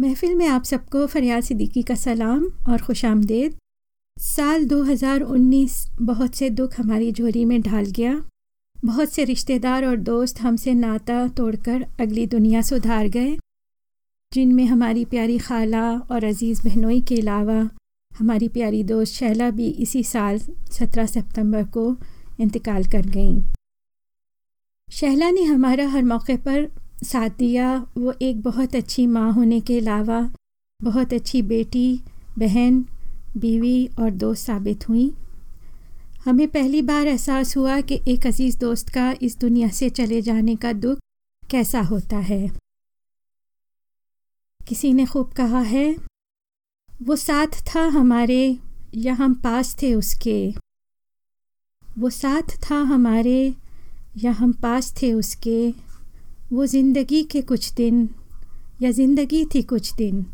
महफिल में आप सबको फरियाद सिद्दीकी का सलाम और खुश आमदेद साल 2019 बहुत से दुख हमारी झोरी में ढाल गया। बहुत से रिश्तेदार और दोस्त हमसे नाता तोड़कर अगली दुनिया सुधार गए, जिनमें हमारी प्यारी खाला और अज़ीज़ बहनोई के अलावा हमारी प्यारी दोस्त शैला भी इसी साल 17 सितंबर को इंतकाल कर गईं। शहला ने हमारा हर मौके पर साथ दिया वो एक बहुत अच्छी माँ होने के अलावा बहुत अच्छी बेटी, बहन, बीवी और दोस्त साबित हुई। हमें पहली बार एहसास हुआ कि एक अज़ीज़ दोस्त का इस दुनिया से चले जाने का दुख कैसा होता है। किसी ने खूब कहा है, वो साथ था हमारे, या हम पास थे उसके? वो साथ था हमारे, या हम पास थे उसके? वो ज़िंदगी के कुछ दिन या ज़िंदगी थी कुछ दिन।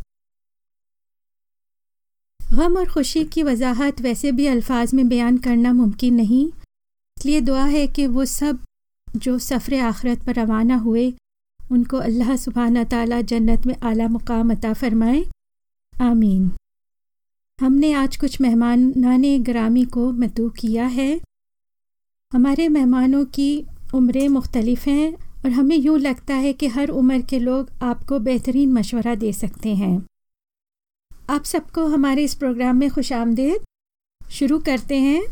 गम और ख़ुशी की वजाहत वैसे भी अल्फाज में बयान करना मुमकिन नहीं, इसलिए दुआ है कि वो सब जो सफ़र आखरत पर रवाना हुए, उनको अल्लाह सुबहाना ताला जन्नत में आला मुकाम अता फ़रमाए। आमीन। हमने आज कुछ मेहमान ग्रामी को मतू किया है। हमारे मेहमानों की उम्रें मुख्तलिफ़ हैं। और हमें यूँ लगता है कि हर उम्र के लोग आपको बेहतरीन मशवरा दे सकते हैं। आप सबको हमारे इस प्रोग्राम में खुश आमदेद। शुरू करते हैं।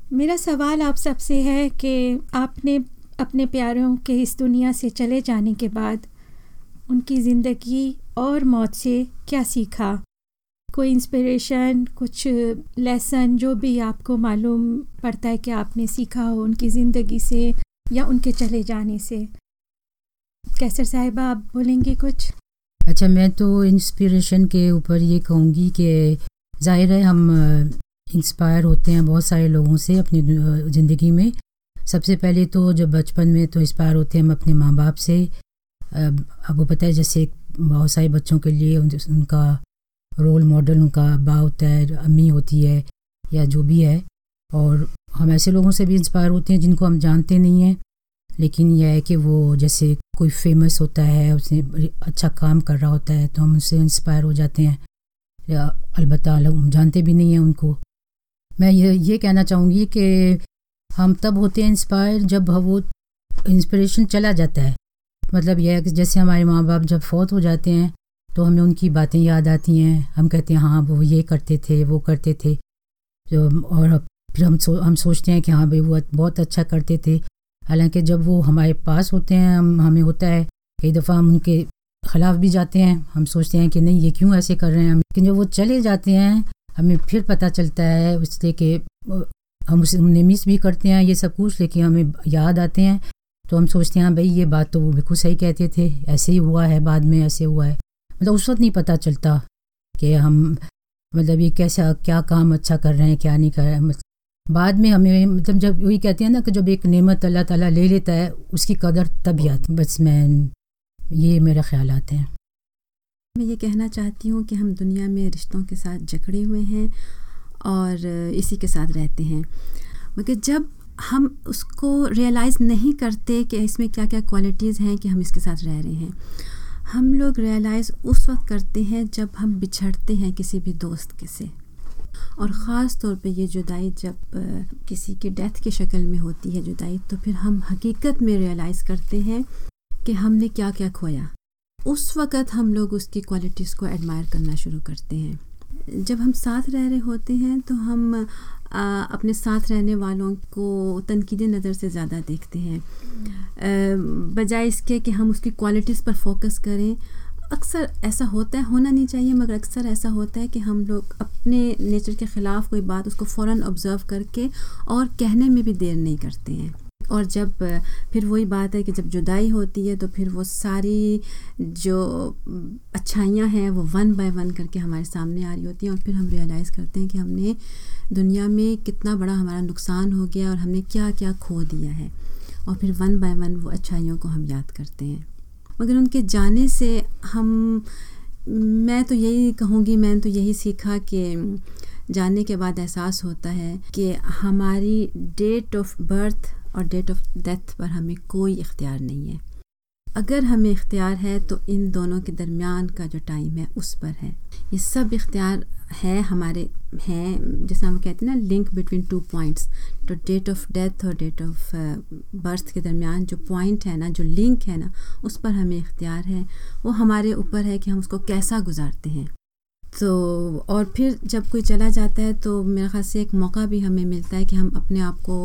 मेरा सवाल आप सबसे है कि आपने अपने प्यारों के इस दुनिया से चले जाने के बाद उनकी ज़िंदगी और मौत से क्या सीखा? कोई इंस्पिरेशन कुछ लेसन जो भी आपको मालूम पड़ता है कि आपने सीखा हो उनकी ज़िंदगी से? या उनके चले जाने से। कैसर साहिबा, आप बोलेंगे कुछ? अच्छा मैं तो इंस्पिरेशन के ऊपर ये कहूँगी कि ज़ाहिर है हम इंस्पायर होते हैं बहुत सारे लोगों से अपनी ज़िंदगी में। सबसे पहले तो जब बचपन में तो इंस्पायर होते हैं हम अपने माँ बाप से आपको पता है, जैसे बहुत सारे बच्चों के लिए उनका रोल मॉडल उनका अब्बा होता है, अम्मी होती है या जो भी है। और हम ऐसे लोगों से भी इंस्पायर होते हैं जिनको हम जानते नहीं हैं, लेकिन यह है कि वो जैसे कोई फ़ेमस होता है, उसने अच्छा काम कर रहा होता है तो हम उससे इंस्पायर हो जाते हैं। या अलबत् हम जानते भी नहीं हैं उनको। मैं ये ये कहना चाहूँगी कि हम तब होते हैं इंस्पायर जब वो इंस्पिरेशन चला जाता है। मतलब यह है कि जैसे हमारे माँ बाप जब फौत हो जाते हैं तो हमें उनकी बातें याद आती हैं। हम कहते हैं हाँ वो ये करते थे, वो करते थे। जो और फिर हम सो, हम सोचते हैं कि हाँ भाई वो बहुत अच्छा करते थे। हालाँकि जब वो हमारे पास होते हैं, हम, हमें होता है, कई दफ़ा हम उनके ख़िलाफ़ भी जाते हैं। हम सोचते हैं कि नहीं, ये क्यों ऐसे कर रहे हैं लेकिन जब वो चले जाते हैं, हमें फिर पता चलता है उससे कि हम उसे उन्हें मिस भी करते हैं ये सब कुछ, लेकिन हमें याद आते हैं। तो हम सोचते हैं हाँ भाई, ये बात तो वो बिल्कुल सही कहते थे। ऐसे ही हुआ है, बाद में ऐसे हुआ है। मतलब उस वक्त नहीं पता चलता कि हम मतलब ये कैसा, क्या काम अच्छा कर रहे हैं, क्या नहीं कर रहे हैं। बाद में हमें मतलब जब वही कहते हैं ना कि जब एक नेमत अल्लाह ताला ले लेता है, उसकी कदर तब याद बस मैं, ये मेरे ख्याल आते हैं। मैं ये कहना चाहती हूँ कि हम दुनिया में रिश्तों के साथ जकड़े हुए हैं और इसी के साथ रहते हैं। मगर जब हम उसको रियलाइज़ नहीं करते कि इसमें क्या क्या क्वालिटीज़ हैं कि हम इसके साथ रह रहे हैं, हम लोग रियलाइज़ उस वक्त करते हैं जब हम बिछड़ते हैं किसी भी दोस्त के से। और ख़ास तौर पे ये जुदाई जब किसी की डेथ की शक्ल में होती है जुदाई तो फिर हम हकीकत में रियलाइज़ करते हैं कि हमने क्या क्या खोया। उस वक़्त हम लोग उसकी क्वालिटीज़ को एडमायर करना शुरू करते हैं। जब हम साथ रह रहे होते हैं तो हम आ, अपने साथ रहने वालों को तनकीदी नज़र से ज़्यादा देखते हैं। बजाय इसके कि हम उसकी क्वालिटीज़ पर फोकस करें अक्सर ऐसा होता है, होना नहीं चाहिए, मगर अक्सर ऐसा होता है कि हम लोग अपने नेचर के ख़िलाफ़ कोई बात उसको फ़ौर ऑब्ज़र्व करके और कहने में भी देर नहीं करते हैं। और जब, फिर वही बात है कि जब जुदाई होती है तो फिर वो सारी जो अच्छाइयाँ हैं, वो वन बाय वन करके हमारे सामने आ रही होती हैं और फिर हम रियलाइज़ करते हैं कि हमने दुनिया में कितना बड़ा हमारा नुकसान हो गया और हमने क्या क्या खो दिया है। और फिर वन बाय वन वो अच्छाइयों को हम याद करते हैं। मगर उनके जाने से हम, मैं तो यही कहूँगी मैंने तो यही सीखा कि जाने के बाद एहसास होता है कि हमारी डेट ऑफ़ बर्थ और डेट ऑफ़ डेथ पर हमें कोई इख्तियार नहीं है। अगर हमें इख्तियार है तो इन दोनों के दरमियान का जो टाइम है, उस पर है। ये सब इख्तियार है, हमारे हैं, जैसे हम कहते हैं ना लिंक बिटवीन टू पॉइंट्स तो डेट ऑफ़ डेथ और डेट ऑफ़ बर्थ के दरमियान जो पॉइंट है ना, जो लिंक है ना, उस पर हमें इख्तियार है। वो हमारे ऊपर है कि हम उसको कैसा गुजारते हैं। तो और फिर जब कोई चला जाता है तो मेरे ख्याल से एक मौका भी हमें मिलता है कि हम अपने आप को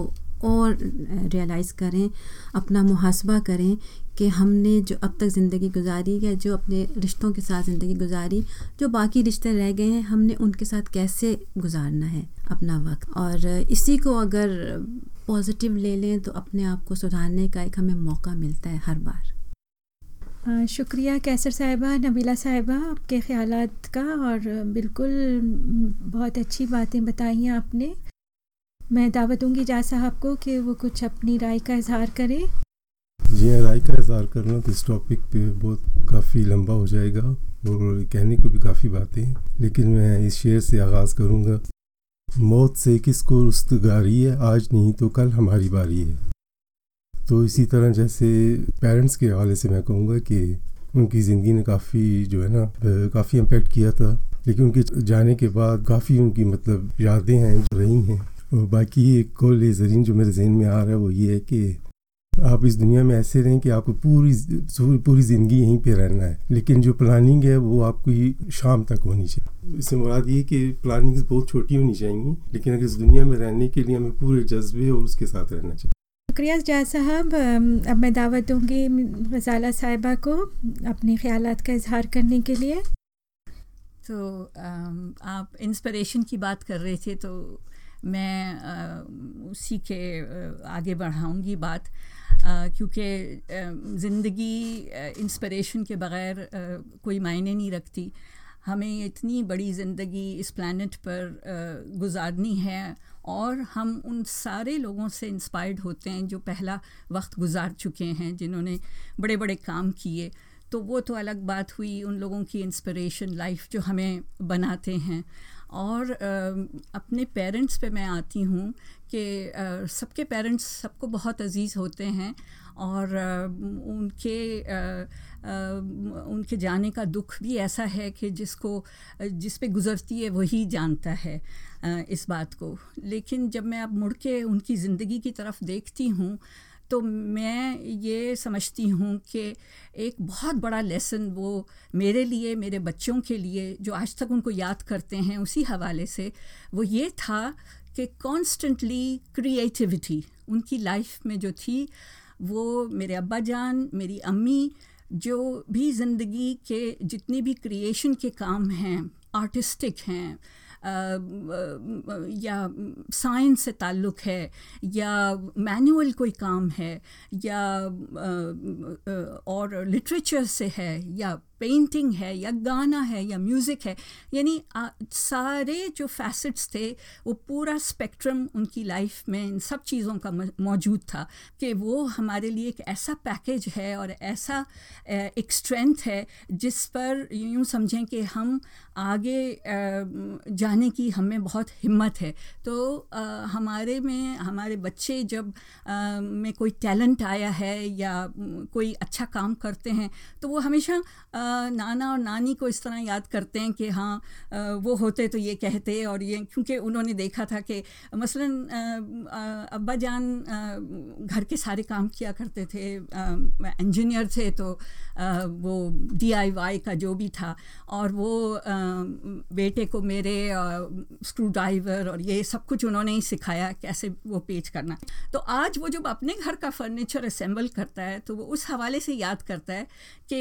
और रियलाइज़ करें, अपना मुहासबा करें कि हमने जो अब तक ज़िंदगी गुजारी या जो अपने रिश्तों के साथ ज़िंदगी गुजारी, जो बाकी रिश्ते रह गए हैं, हमने उनके साथ कैसे गुजारना है अपना वक्त? और इसी को अगर पॉजिटिव ले लें तो अपने आप को सुधारने का एक हमें मौका मिलता है हर बार। शुक्रिया कैसर साहिबा, नबीला साहिबा, आपके ख्याल का और बिल्कुल, बहुत अच्छी बातें बताई हैं आपने। मैं दावत दूँगी जा साहब को कि वो कुछ अपनी राय का इजहार करें। जी हाँ राय का इजहार करना तो इस टॉपिक पे बहुत काफ़ी लंबा हो जाएगा और कहने को भी काफ़ी बातें लेकिन मैं इस शेर से आगाज़ करूँगा, मौत से किसको रुस्तगारी है, आज नहीं तो कल हमारी बारी है। तो इसी तरह जैसे पेरेंट्स के हवाले से मैं कहूँगा कि उनकी ज़िंदगी ने काफ़ी जो है ना काफ़ी इम्पेक्ट किया था। लेकिन उनके जाने के बाद काफ़ी उनकी मतलब यादें हैं, जो रही हैं। बाकी एक कॉल जरीन जो मेरे जहन में आ रहा है वो ये है कि आप इस दुनिया में ऐसे रहें कि आपको पूरी पूरी ज़िंदगी यहीं पे रहना है। लेकिन जो प्लानिंग है वो आपको शाम तक होनी चाहिए। इससे मुराद ये कि प्लानिंग बहुत छोटी होनी चाहिए लेकिन अगर इस दुनिया में रहने के लिए हमें पूरे जज्बे और उसके साथ रहना चाहिए। शुक्रिया जा साहब। अब मैं दावत दूँगी गजाला साहिबा को अपने ख्याल का इजहार करने के लिए। तो आप इंस्पिरेशन की बात कर रहे थे तो मैं आ, उसी के आगे बढ़ाऊँगी बात क्योंकि ज़िंदगी इंस्पिरेशन के बग़ैर कोई मायने नहीं रखती। हमें इतनी बड़ी ज़िंदगी इस प्लानट पर गुजारनी है और हम उन सारे लोगों से इंस्पायर्ड होते हैं जो पहला वक्त गुजार चुके हैं जिन्होंने बड़े बड़े काम किए। तो वो तो अलग बात हुई उन लोगों की इंस्पिरेशन लाइफ जो हमें बनाते हैं। और अपने पेरेंट्स पे मैं आती हूँ कि सबके पेरेंट्स सबको बहुत अज़ीज़ होते हैं और उनके उनके जाने का दुख भी ऐसा है कि जिसको, जिस पे गुज़रती है वही जानता है इस बात को। लेकिन जब मैं अब मुड़ के उनकी ज़िंदगी की तरफ़ देखती हूँ तो मैं ये समझती हूँ कि एक बहुत बड़ा लेसन वो मेरे लिए, मेरे बच्चों के लिए, जो आज तक उनको याद करते हैं उसी हवाले से, वो ये था कि कॉन्स्टेंटली क्रिएटिविटी उनकी लाइफ में जो थी, वो मेरे अब्बा जान मेरी अम्मी, जो भी ज़िंदगी के जितनी भी क्रिएशन के काम हैं आर्टिस्टिक हैं या साइंस से ताल्लुक़ है, या मैनुअल कोई काम है, या और लिटरेचर से है, या पेंटिंग है या गाना है या म्यूज़िक है, यानी सारे जो फैसेट्स थे, वो पूरा स्पेक्ट्रम उनकी लाइफ में इन सब चीज़ों का मौजूद था कि वो हमारे लिए एक ऐसा पैकेज है और ऐसा एक स्ट्रेंथ है जिस पर यूँ समझें कि हम आगे जाने की हमें बहुत हिम्मत है। तो हमारे में, हमारे बच्चे जब में कोई टैलेंट आया है या, कोई अच्छा काम करते हैं तो वो हमेशा नाना और नानी को इस तरह याद करते हैं कि हाँ वो होते तो ये कहते और ये, क्योंकि उन्होंने देखा था कि मसलन अब्बा जान घर के सारे काम किया करते थे इंजीनियर थे तो वो डीआईवाई का जो भी था और वो बेटे को मेरे स्क्रू ड्राइवर और ये सब कुछ उन्होंने ही सिखाया कैसे वो पेज करना। तो आज वो जब अपने घर का फर्नीचर असेंबल करता है तो वो उस हवाले से याद करता है कि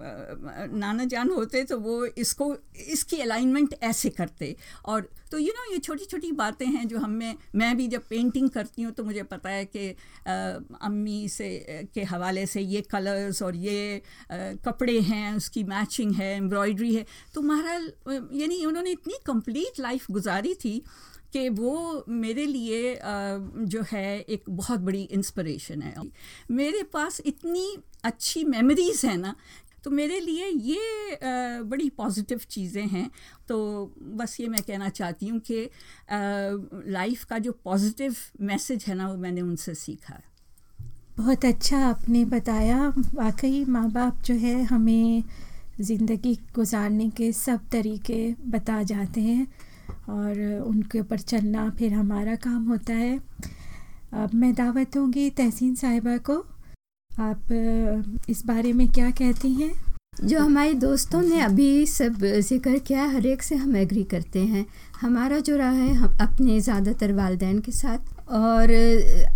नाना जान होते तो वो इसको इसकी अलाइनमेंट ऐसे करते। और तो यू you नो know, ये छोटी छोटी बातें हैं जो हमें मैं भी जब पेंटिंग करती हूँ तो मुझे पता है कि अम्मी से के हवाले से ये कलर्स और ये आ, कपड़े हैं उसकी मैचिंग है एम्ब्रॉयडरी है। तो महाराज यानी उन्होंने इतनी कंप्लीट लाइफ गुजारी थी कि वो मेरे लिए जो है एक बहुत बड़ी इंस्पिरेशन है। मेरे पास इतनी अच्छी मेमोरीज़ हैं ना तो मेरे लिए ये बड़ी पॉजिटिव चीज़ें हैं। तो बस ये मैं कहना चाहती हूँ कि लाइफ का जो पॉजिटिव मैसेज है ना, वो मैंने उनसे सीखा। है बहुत अच्छा आपने बताया। वाकई माँ बाप जो है, हमें ज़िंदगी गुजारने के सब तरीके बता जाते हैं और उनके ऊपर चलना फिर हमारा काम होता है। अब मैं दावत दूँगी तहसीन साहिबा को। आप इस बारे में क्या कहती हैं? जो हमारे दोस्तों ने अभी सब ज़िक्र किया, हर एक से हम एग्री करते हैं। हमारा जो रहा है, हम अपने ज़्यादातर वालदेन के साथ और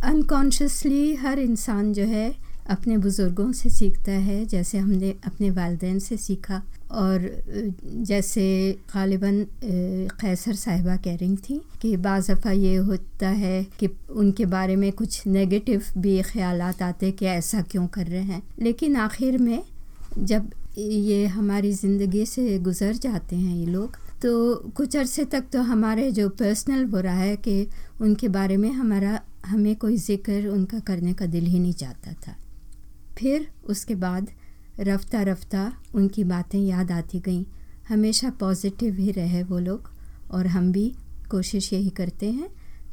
अनकॉन्शियसली हर इंसान जो है, अपने बुज़ुर्गों से सीखता है, जैसे हमने अपने वालदेन से सीखा। और जैसे गालिबा कैसर साहिबा कह रही थी कि बाज़ ये होता है कि उनके बारे में कुछ नेगेटिव भी ख्याल आते कि ऐसा क्यों कर रहे हैं। लेकिन आखिर में जब ये हमारी ज़िंदगी से गुज़र जाते हैं ये लोग तो कुछ अरसे तक तो हमारे जो पर्सनल हो रहा है कि उनके बारे में हमारा, हमें कोई ज़िक्र उनका करने का दिल ही नहीं चाहता था। फिर उसके बाद रफ्ता रफ्ता उनकी बातें याद आती गईं। हमेशा पॉजिटिव ही रहे वो लोग, और हम भी कोशिश यही करते हैं,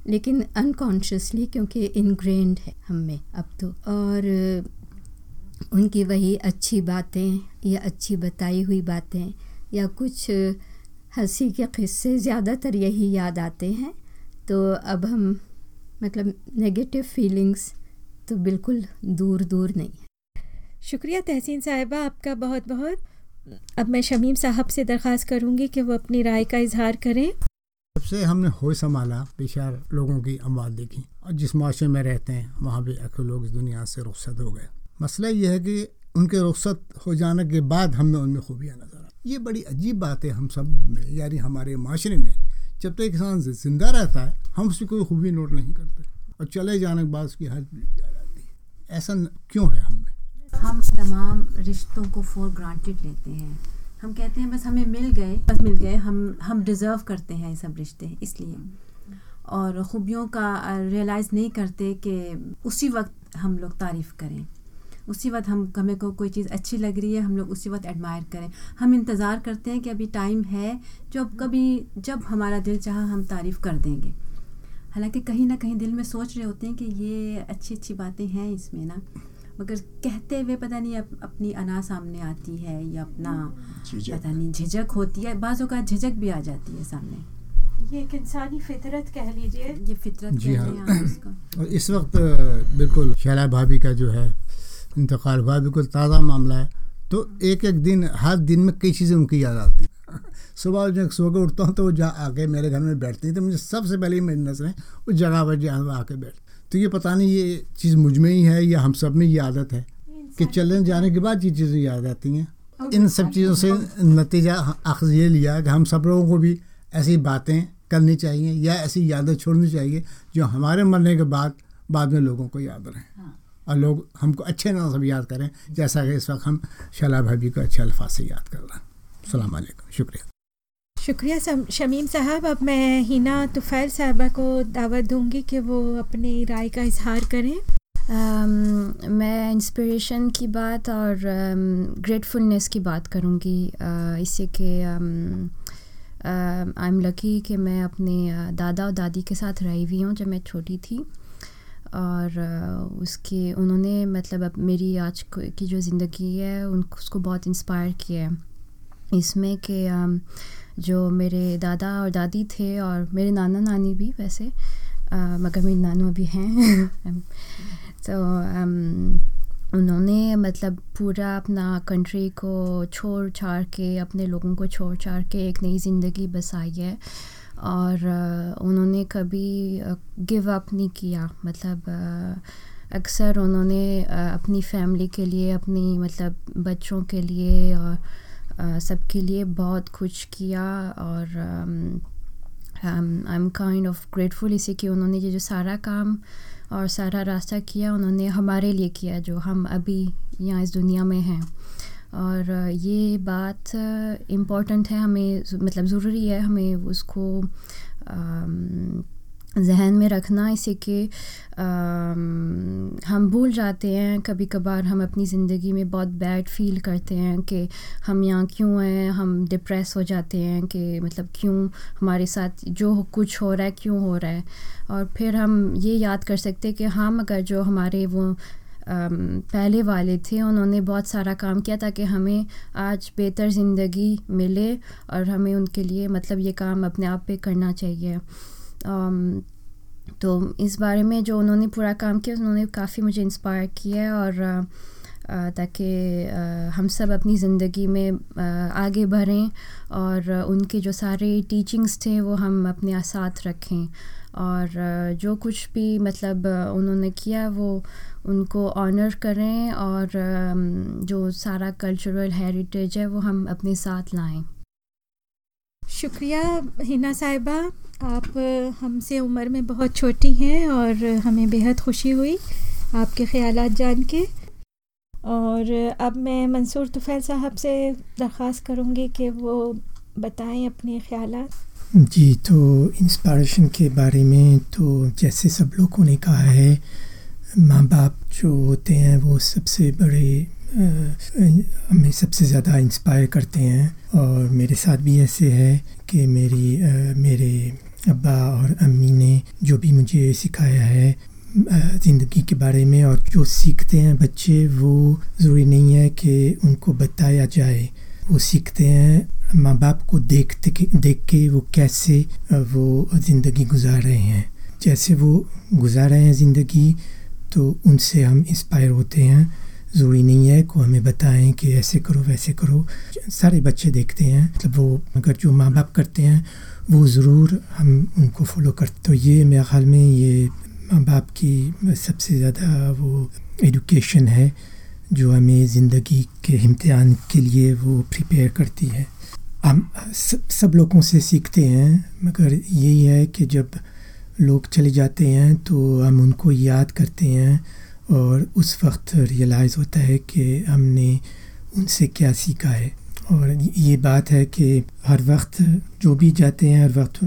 लेकिन अनकॉन्शियसली क्योंकि इनग्रेंड है हम में अब तो। और उनकी वही अच्छी बातें या अच्छी बताई हुई बातें या कुछ हँसी के किस्से ज़्यादातर यही याद आते हैं। तो अब हम मतलब नेगेटिव फीलिंग्स तो बिल्कुल दूर दूर नहीं है। शुक्रिया तहसीन साहिबा, आपका बहुत बहुत अब मैं शमीम साहब से दरख्वास्त करूँगी कि वो अपनी राय का इजहार करें। सबसे हमने हो संभाला पेशार लोगों की अमवाद देखी और जिस माशरे में रहते हैं, वहाँ भी अक्सर लोग इस दुनिया से रुखसत हो गए। मसला यह है कि उनके रुख्सत हो जाने के बाद हमें उनमें खूबियाँ नज़र आ ये बड़ी अजीब बात है हम सब में, यानी हमारे माशरे में, जब तक इंसान ज़िंदा रहता है, हम उसकी कोई खूबी नोट नहीं करते। और चले जाने के बाद उसकी हद जा जाती है। ऐसा क्यों है हम हम तमाम रिश्तों को फॉर ग्रांटेड लेते हैं। हम कहते हैं, बस हमें मिल गए, बस मिल गए, हम हम डिज़र्व करते हैं ये सब रिश्ते, इसलिए। और ख़ूबियों का रियलाइज़ नहीं करते कि उसी वक्त हम लोग तारीफ़ करें। उसी वक्त हम, हमें को कोई चीज़ अच्छी लग रही है, हम लोग उसी वक्त एडमायर करें। हम इंतज़ार करते हैं कि अभी टाइम है जो अब कभी, जब हमारा दिल चाहा हम तारीफ़ कर देंगे। हालाँकि कहीं ना कहीं दिल में सोच रहे होते हैं कि ये अच्छी अच्छी बातें हैं इसमें ना। मगर कहते हुए पता नहीं अप, अपनी अना सामने आती है या अपना पता नहीं झिझक होती है। बाज़ों का झिझक भी आ जाती है सामने। ये एक इंसानी फितरत कह लीजिए। ये फितरत जी हाँ और इस वक्त बिल्कुल शैला भाभी का जो है इंतकाल हुआ बिल्कुल ताज़ा मामला है। तो एक एक दिन हर दिन में कई चीज़ें उनकी याद आती सुबह जब सो के उठता हूँ तो वो जा आके मेरे घर में बैठती है तो मुझे सबसे पहले मेरी नज़रें उस जगह पर जहाँ आके बैठ तो ये पता नहीं ये चीज़ मुझमें ही है या हम सब में ये आदत है कि चलने जाने के बाद ये चीज़ें याद आती हैं। इन सब चीज़ों से नतीजा अखज ये लिया कि हम सब लोगों को भी ऐसी बातें करनी चाहिए या ऐसी यादें छोड़नी चाहिए जो हमारे मरने के बाद बाद में लोगों को याद रहें। हाँ। और लोग हमको अच्छे नाम से याद करें जैसा कि इस वक्त हम शला भाभी को अच्छे अल्फाज से याद कर रहे हैं। सलामकुम शुक्रिया। शुक्रिया शमीम साहब अब मैं हिना तुफ़ैल साहबा को दावत दूँगी कि वो अपनी राय का इजहार करें। um, मैं इंस्पिरेशन की बात और ग्रेटफुलनेस um, की बात करूँगी। uh, इससे कि आई एम लकी कि मैं अपने दादा और दादी के साथ रही हुई हूँ जब मैं छोटी थी। और उसके उन्होंने मतलब अब मेरी आज की जो ज़िंदगी है उन उसको बहुत इंस्पायर किया है। इसमें कि जो मेरे दादा और दादी थे और मेरे नाना नानी भी वैसे मगर मेरे नानू अभी हैं। तो उन्होंने मतलब पूरा अपना कंट्री को छोड़ छाड़ के, अपने लोगों को छोड़ छाड़ के एक नई ज़िंदगी बसाई है। और उन्होंने कभी गिव अप नहीं किया। मतलब अक्सर उन्होंने अपनी फैमिली के लिए, अपनी मतलब बच्चों के लिए और सबके लिए बहुत कुछ किया और I am kind of grateful इसे कि उन्होंने ये जो सारा काम और सारा रास्ता किया, उन्होंने हमारे लिए किया जो हम अभी यहाँ इस दुनिया में हैं। और ये बात इंपॉर्टेंट है, हमें मतलब ज़रूरी है, हमें उसको जहन में रखना इसे कि हम भूल जाते हैं कभी कभार हम अपनी ज़िंदगी में बहुत बैड फील करते हैं कि हम यहाँ क्यों हैं, हम डिप्रेस हो जाते हैं कि मतलब क्यों हमारे साथ जो कुछ हो रहा है, क्यों हो रहा है। और फिर हम ये याद कर सकते हैं कि हम अगर जो हमारे वो पहले वाले थे, उन्होंने बहुत सारा काम किया ताकि हमें आज बेहतर ज़िंदगी मिले और हमें उनके लिए मतलब ये काम अपने आप पे करना चाहिए। तो इस बारे में जो उन्होंने पूरा काम किया, उन्होंने काफ़ी मुझे इंस्पायर किया है और ताकि हम सब अपनी ज़िंदगी में आगे बढ़ें और उनके जो सारे टीचिंग्स थे वो हम अपने साथ रखें। और जो कुछ भी मतलब उन्होंने किया वो उनको ऑनर करें और जो सारा कल्चरल हेरिटेज है वो हम अपने साथ लाएँ। शुक्रिया हिना साहिबा, आप हमसे उम्र में बहुत छोटी हैं और हमें बेहद खुशी हुई आपके ख्याल जान के। और अब मैं मंसूर तुफ़ैल साहब से दरख्वास्त करूँगी कि वो बताएँ अपने ख्याल जी तो इंस्पायरेशन के बारे में तो जैसे सब लोगों ने कहा है, माँ बाप जो होते हैं वो सबसे बड़े हमें सबसे ज़्यादा इंस्पायर करते हैं और मेरे साथ भी ऐसे है कि मेरी मेरे अब्बा और अम्मी ने जो भी मुझे सिखाया है ज़िंदगी के बारे में और जो सीखते हैं बच्चे, वो ज़रूरी नहीं है कि उनको बताया जाए। वो सीखते हैं माँ बाप को देखते देख के वो कैसे वो ज़िंदगी गुजार रहे हैं। जैसे वो गुजार रहे हैं ज़िंदगी तो उनसे हम इंस्पायर होते हैं। ज़रूरी नहीं है को हमें बताएँ कि ऐसे करो, वैसे करो। सारे बच्चे देखते हैं मतलब वो अगर जो माँ बाप करते हैं, वो ज़रूर हम उनको फॉलो करते तो ये मेरे ख्याल में ये माँ बाप की सबसे ज़्यादा वो एडुकेशन है, जो हमें ज़िंदगी के इम्तहान के लिए वो प्रिपेयर करती है। हम सब लोगों से सीखते हैं, मगर यही है कि जब लोग चले जाते हैं तो हम उनको याद करते हैं और उस वक्त रियलाइज़ होता है कि हमने उनसे क्या सीखा है। और ये बात है कि हर वक्त जो भी जाते हैं, हर वक्त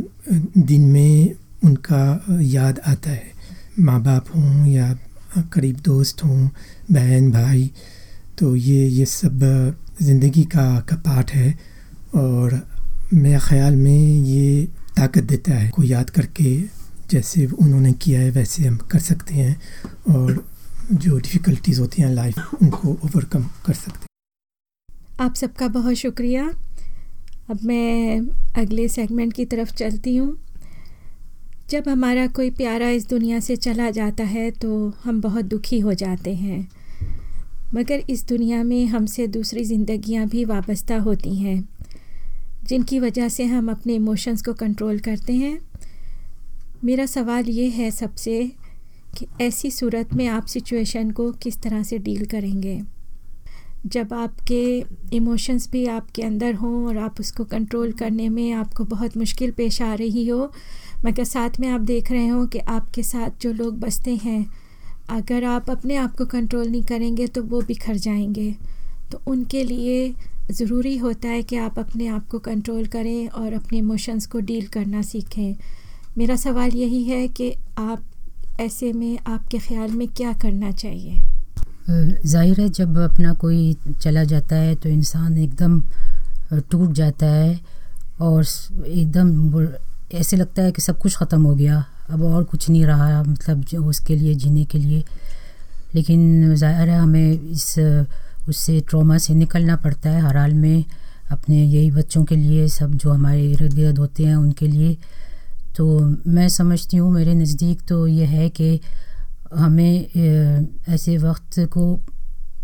दिन में उनका याद आता है। माँ बाप हों या करीब दोस्त हों, बहन, भाई तो ये ये सब ज़िंदगी का का पार्ट है। और मेरे ख़्याल में ये ताकत देता है। को याद करके जैसे उन्होंने किया है, वैसे हम कर सकते हैं। और जो डिफ़िकल्टीज़ होती हैं लाइफ उनको ओवरकम कर सकते आप सबका बहुत शुक्रिया। अब मैं अगले सेगमेंट की तरफ़ चलती हूँ। जब हमारा कोई प्यारा इस दुनिया से चला जाता है तो हम बहुत दुखी हो जाते हैं। मगर इस दुनिया में हमसे दूसरी ज़िंदगियाँ भी वाबस्ता होती हैं, जिनकी वजह से हम अपने इमोशंस को कंट्रोल करते हैं। मेरा सवाल ये है सबसे कि ऐसी सूरत में आप सिचुएशन को किस तरह से डील करेंगे? जब आपके इमोशंस भी आपके अंदर हों और आप उसको कंट्रोल करने में आपको बहुत मुश्किल पेश आ रही हो, मगर साथ में आप देख रहे हो कि आपके साथ जो लोग बसते हैं, अगर आप अपने आप को कंट्रोल नहीं करेंगे तो वो बिखर जाएँगे। तो उनके लिए ज़रूरी होता है कि आप अपने आप को कंट्रोल करें और अपने इमोशंस को डील करना सीखें। मेरा सवाल यही है कि आप ऐसे में आपके ख्याल में क्या करना चाहिए? ज़ाहिर है, जब अपना कोई चला जाता है तो इंसान एकदम टूट जाता है और एकदम ऐसे लगता है कि सब कुछ ख़त्म हो गया। अब और कुछ नहीं रहा मतलब जो उसके लिए, जीने के लिए। लेकिन ज़ाहिर है, हमें इस, उससे ट्रॉमा से निकलना पड़ता है, हर हाल में। अपने यही बच्चों के लिए, सब जो हमारे इर्द गिर्द होते हैं, उनके लिए। तो मैं समझती हूँ, मेरे नज़दीक तो यह है कि हमें ऐसे वक्त को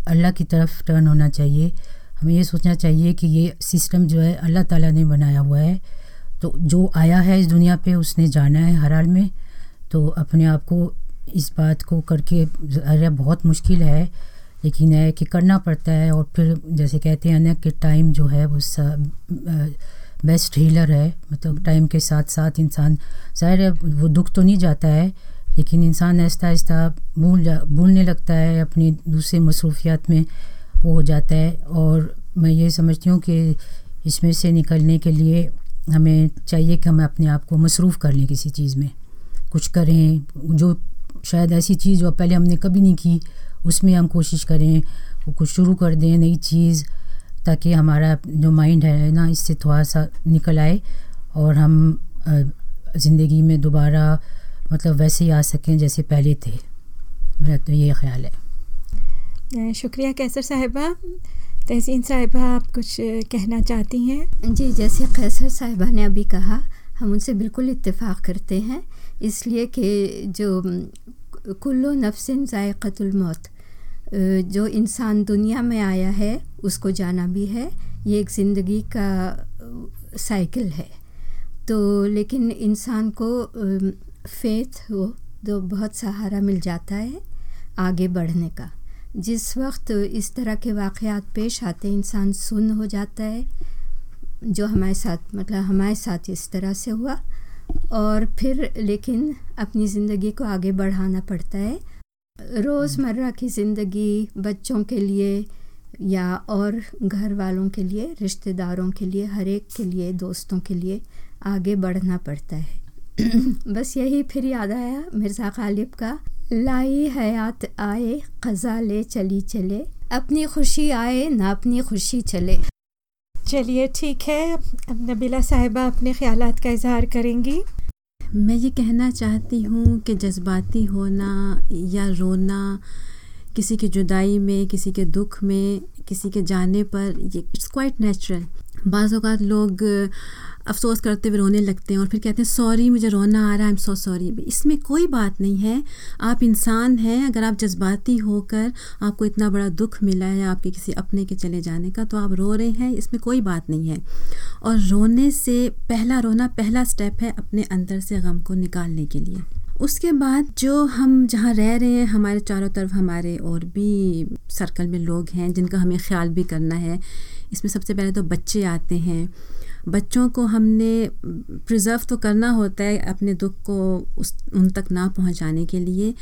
अल्लाह की तरफ़ टर्न होना चाहिए। हमें ये सोचना चाहिए कि ये सिस्टम जो है अल्लाह ताला ने बनाया हुआ है। तो जो आया है इस दुनिया पे, उसने जाना है हर हाल में। तो अपने आप को इस बात को करके अरे बहुत मुश्किल है। लेकिन है कि करना पड़ता है और फिर जैसे कहते हैं ना कि टाइम जो है वो बेस्ट हीलर है। मतलब टाइम के साथ साथ इंसान, ज़ाहिर है, वो दुख तो नहीं जाता है, लेकिन इंसान ऐसा आहिस्ता भूल जा, भूलने लगता है, अपनी दूसरे मसरूफियात में वो हो जाता है। और मैं ये समझती हूँ कि इसमें से निकलने के लिए हमें चाहिए कि हम अपने आप को मसरूफ़ कर लें किसी चीज़ में। कुछ करें, जो शायद ऐसी चीज़ जो पहले हमने कभी नहीं की, उसमें हम कोशिश करें, वो कुछ शुरू कर दें, नई चीज़ ताकि हमारा जो माइंड है ना इससे थोड़ा सा निकल आए और हम ज़िंदगी में दोबारा मतलब वैसे ही आ सकें जैसे पहले थे। मेरा तो ये ख्याल है। शुक्रिया कैसर साहिबा। तहसीन साहिबा आप कुछ कहना चाहती हैं? जी जैसे कैसर साहिबा ने अभी कहा हम उनसे बिल्कुल इत्तेफाक करते हैं। इसलिए कि जो कुल्लो नफसिन ज़ायक़तुलमौत जो इंसान दुनिया में आया है उसको जाना भी है। ये एक ज़िंदगी का साइकिल है। तो लेकिन इंसान को फेथ हो तो बहुत सहारा मिल जाता है आगे बढ़ने का। जिस वक्त इस तरह के वाक़ात पेश आते इंसान सुन हो जाता है, जो हमारे साथ मतलब हमारे साथ इस तरह से हुआ। और फिर लेकिन अपनी ज़िंदगी को आगे बढ़ाना पड़ता है। रोज़मर्रा की ज़िंदगी बच्चों के लिए या और घर वालों के लिए, रिश्तेदारों के लिए, हर एक के लिए, दोस्तों के लिए आगे बढ़ना पड़ता है। बस यही फिर याद आया, मिर्ज़ा गालिब का, लाई हयात आए ख़ज़ा ले चली चले, अपनी खुशी आए, ना अपनी खुशी चले। चलिए ठीक है, अब नबीला साहिबा अपने ख्याल का इजहार करेंगी। मैं ये कहना चाहती हूँ कि जज्बाती होना या रोना किसी की जुदाई में, किसी के दुख में, किसी के जाने पर, ये इट्स क्वाइट नेचुरल बाज़ अवत लोग अफसोस करते हुए रोने लगते हैं और फिर कहते हैं सॉरी मुझे रोना आ रहा है आई एम सो सॉरी इसमें कोई बात नहीं है। आप इंसान हैं, अगर आप जज्बाती होकर आपको इतना बड़ा दुख मिला है आपके किसी अपने के चले जाने का तो आप रो रहे हैं, इसमें कोई बात नहीं है। और रोने से, पहला रोना पहला स्टेप है अपने अंदर से गम को निकालने के लिए। उसके बाद जो हम जहाँ रह रहे हैं, हमारे चारों तरफ़ हमारे और भी सर्कल में लोग हैं जिनका हमें ख्याल भी करना है। इसमें सबसे पहले तो बच्चे आते हैं। बच्चों को हमने प्रिज़र्व तो करना होता है अपने दुख को उस, उन तक ना पहुँचाने के लिए,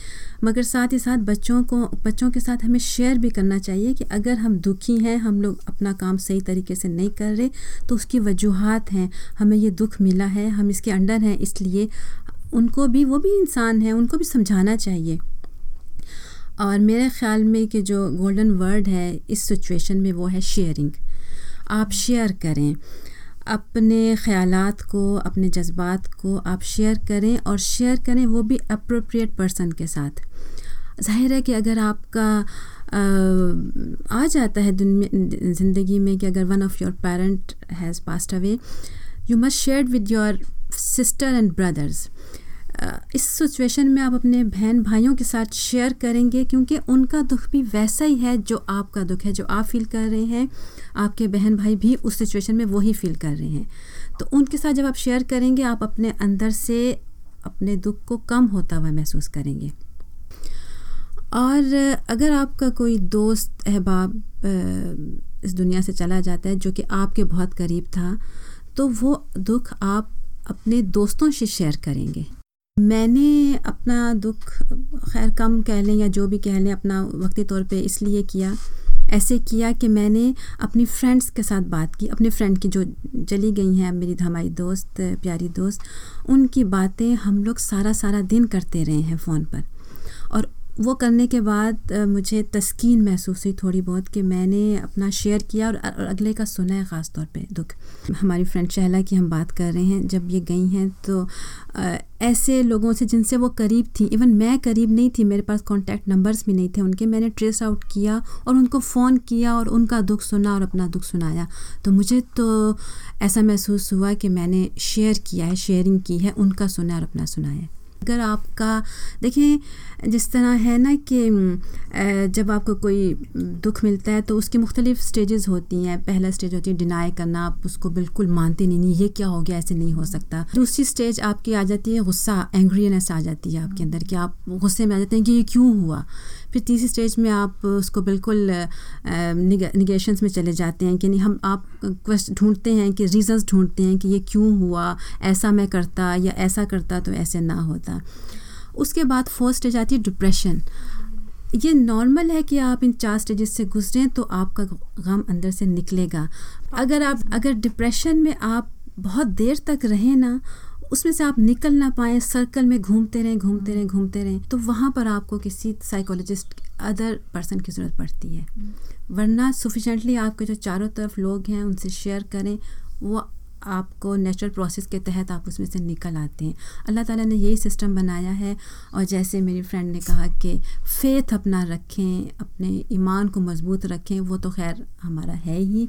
मगर साथ ही साथ बच्चों को, बच्चों के साथ हमें शेयर भी करना चाहिए कि अगर हम दुखी हैं, हम लोग अपना काम सही तरीके से नहीं कर रहे तो उसकी वजूहत हैं। हमें ये दुख मिला है, हम इसके अंडर हैं, इसलिए उनको भी वो भी इंसान हैं उनको भी समझाना चाहिए। और मेरे ख़्याल में कि जो गोल्डन वर्ड है इस सिचुएशन में वो है शेयरिंग आप शेयर करें अपने ख़यालात को अपने जज्बात को आप शेयर करें और शेयर करें वो भी अप्रोप्रिएट पर्सन के साथ। ज़ाहिर है कि अगर आपका आ, आ जाता है ज़िंदगी में कि अगर one of your parent has passed away you must share with your sister and brothers इस सिचुएशन में आप अपने बहन भाइयों के साथ शेयर करेंगे क्योंकि उनका दुख भी वैसा ही है जो आपका दुख है, जो आप फील कर रहे हैं। आपके बहन भाई भी उस सिचुएशन में वही फील कर रहे हैं। तो उनके साथ जब आप शेयर करेंगे, आप अपने अंदर से अपने दुख को कम होता हुआ महसूस करेंगे। और अगर आपका कोई दोस्त, अहबाब इस दुनिया से चला जाता है जो कि आपके बहुत करीब था तो वो दुख आप अपने दोस्तों से शेयर करेंगे। मैंने अपना दुख, खैर कम कह लें या जो भी कह लें, अपना वक्ती तौर पे इसलिए किया, ऐसे किया कि मैंने अपनी फ्रेंड्स के साथ बात की। अपने फ्रेंड की जो चली गई हैं, मेरी हमारी दोस्त, प्यारी दोस्त, उनकी बातें हम लोग सारा सारा दिन करते रहे हैं फ़ोन पर। और वो करने के बाद मुझे तस्कीन महसूस हुई थोड़ी बहुत कि मैंने अपना शेयर किया और अगले का सुना है ख़ास तौर पे दुख। हमारी फ्रेंड शहला की हम बात कर रहे हैं, जब ये गई हैं तो ऐसे लोगों से जिनसे वो करीब थी, इवन मैं करीब नहीं थी, मेरे पास कॉन्टैक्ट नंबर्स भी नहीं थे उनके, मैंने ट्रेस आउट किया और उनको फ़ोन किया और उनका दुख सुना और अपना दुख सुनाया। तो मुझे तो ऐसा महसूस हुआ कि मैंने शेयर किया है शेयरिंग की है, उनका सुना और अपना सुनाया। अगर आपका देखें जिस तरह है ना कि जब आपको कोई दुख मिलता है तो उसकी मुख्तलिफ़ स्टेजेस होती हैं। पहला स्टेज होती है डिनाई करना, आप उसको बिल्कुल मानते नहीं नहीं, ये क्या हो गया, ऐसे नहीं हो सकता। दूसरी स्टेज आपकी आ जाती है गुस्सा एंग्रीनेस आ जाती है आपके अंदर कि आप गुस्से में आ जाते हैं कि ये क्यों हुआ? फिर तीसरी स्टेज में आप उसको बिल्कुल निगेशंस में चले जाते हैं कि नहीं, हम, आप क्वेश्चन ढूंढते हैं कि रीज़न्स ढूंढते हैं कि ये क्यों हुआ, ऐसा मैं करता या ऐसा करता तो ऐसे ना होता। उसके बाद फोर्थ स्टेज आती है डिप्रेशन ये नॉर्मल है कि आप इन चार स्टेजेस से गुजरें तो आपका गम अंदर से निकलेगा। अगर आप, अगर डिप्रेशन में आप बहुत देर तक रहें ना उसमें से आप निकल ना पाए सर्कल में घूमते रहें घूमते रहें घूमते रहें तो वहाँ पर आपको किसी साइकोलॉजिस्ट अदर पर्सन की ज़रूरत पड़ती है। वरना सफिशेंटली आपके जो चारों तरफ़ लोग हैं उनसे शेयर करें वो आपको नेचुरल प्रोसेस के तहत आप उसमें से निकल आते हैं। अल्लाह ताला ने यही सिस्टम बनाया है और जैसे मेरी फ्रेंड ने कहा कि फ़ेथ अपना रखें अपने ईमान को मज़बूत रखें वो तो खैर हमारा है ही।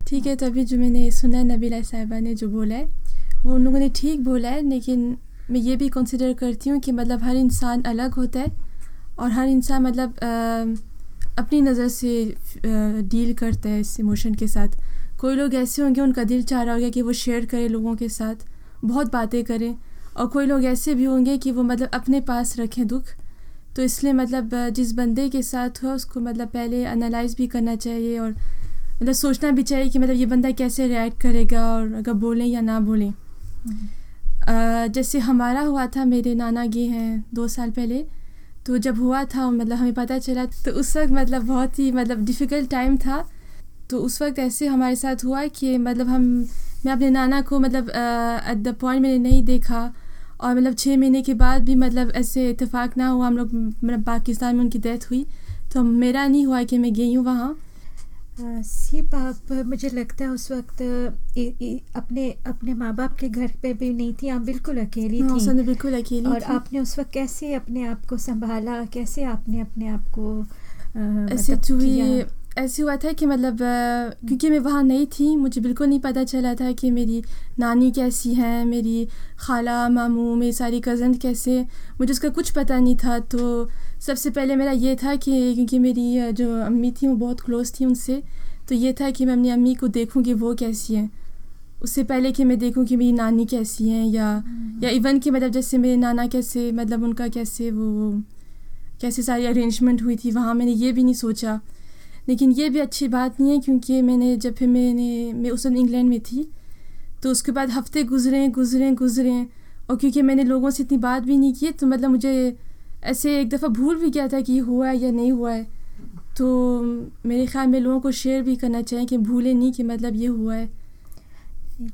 ठीक है तभी जो मैंने सुना नबीला साहिबा ने जो बोला है वो उन लोगों ने ठीक बोला है लेकिन मैं ये भी कंसिडर करती हूँ कि मतलब हर इंसान अलग होता है और हर इंसान मतलब आ, अपनी नज़र से डील करता है इस इमोशन के साथ। कोई लोग ऐसे होंगे उनका दिल चाह रहा होगा कि वो शेयर करें लोगों के साथ बहुत बातें करें। और कोई लोग ऐसे भी होंगे कि वो मतलब अपने पास रखें दुख। तो इसलिए मतलब जिस बंदे के साथ हो उसको मतलब पहले एनालाइज भी करना चाहिए और मतलब सोचना भी चाहिए कि मतलब ये बंदा कैसे रिएक्ट करेगा और अगर बोलें या ना बोलें। जैसे हमारा हुआ था, मेरे नाना गे हैं दो साल पहले तो जब हुआ था मतलब हमें पता चला तो उस वक्त मतलब बहुत ही मतलब डिफ़िकल्ट टाइम था। तो उस वक्त ऐसे हमारे साथ हुआ कि मतलब हम, मैं अपने नाना को मतलब एट द पॉइंट मैंने नहीं देखा और मतलब छः महीने के बाद भी मतलब ऐसे इतफाक़ ना हुआ, हम लोग मतलब पाकिस्तान में उनकी डेथ हुई। तो मेरा नहीं हुआ कि मैं गई हूँ वहाँ। सिप आप मुझे लगता है उस वक्त ए, ए, अपने अपने माँ बाप के घर पे भी नहीं थी आप बिल्कुल अकेली हाँ, थी बिल्कुल अकेली और थी। आपने उस वक्त कैसे अपने आप को संभाला कैसे आपने अपने आप को ऐसे मतलब ऐसे हुआ था कि मतलब क्योंकि मैं वहाँ नहीं थी मुझे बिल्कुल नहीं पता चला था कि मेरी नानी कैसी हैं मेरी खाला मामू मेरी सारी कज़न कैसे। मुझे उसका कुछ पता नहीं था। तो सबसे पहले मेरा ये था कि क्योंकि मेरी जो अम्मी थी वो बहुत क्लोज़ थी उनसे तो ये था कि मैं अपनी अम्मी को देखूँ कि वो कैसी हैं। उससे पहले कि मैं देखूँ कि मेरी नानी कैसी हैं या या इवन कि मतलब जैसे मेरे नाना कैसे मतलब उनका कैसे वो कैसे सारी अरेंजमेंट हुई थी वहाँ मैंने ये भी नहीं सोचा। लेकिन ये भी अच्छी बात नहीं है क्योंकि मैंने जब फिर मैंने मैं उस इंग्लैंड में थी तो उसके बाद हफ़्ते गुजरे गुजरे गुजरे और क्योंकि मैंने लोगों से इतनी बात भी नहीं की तो मतलब मुझे ऐसे एक दफ़ा भूल भी गया था कि हुआ है या नहीं हुआ है। तो मेरे ख्याल में लोगों को शेयर भी करना चाहिए कि भूले नहीं कि मतलब ये हुआ है।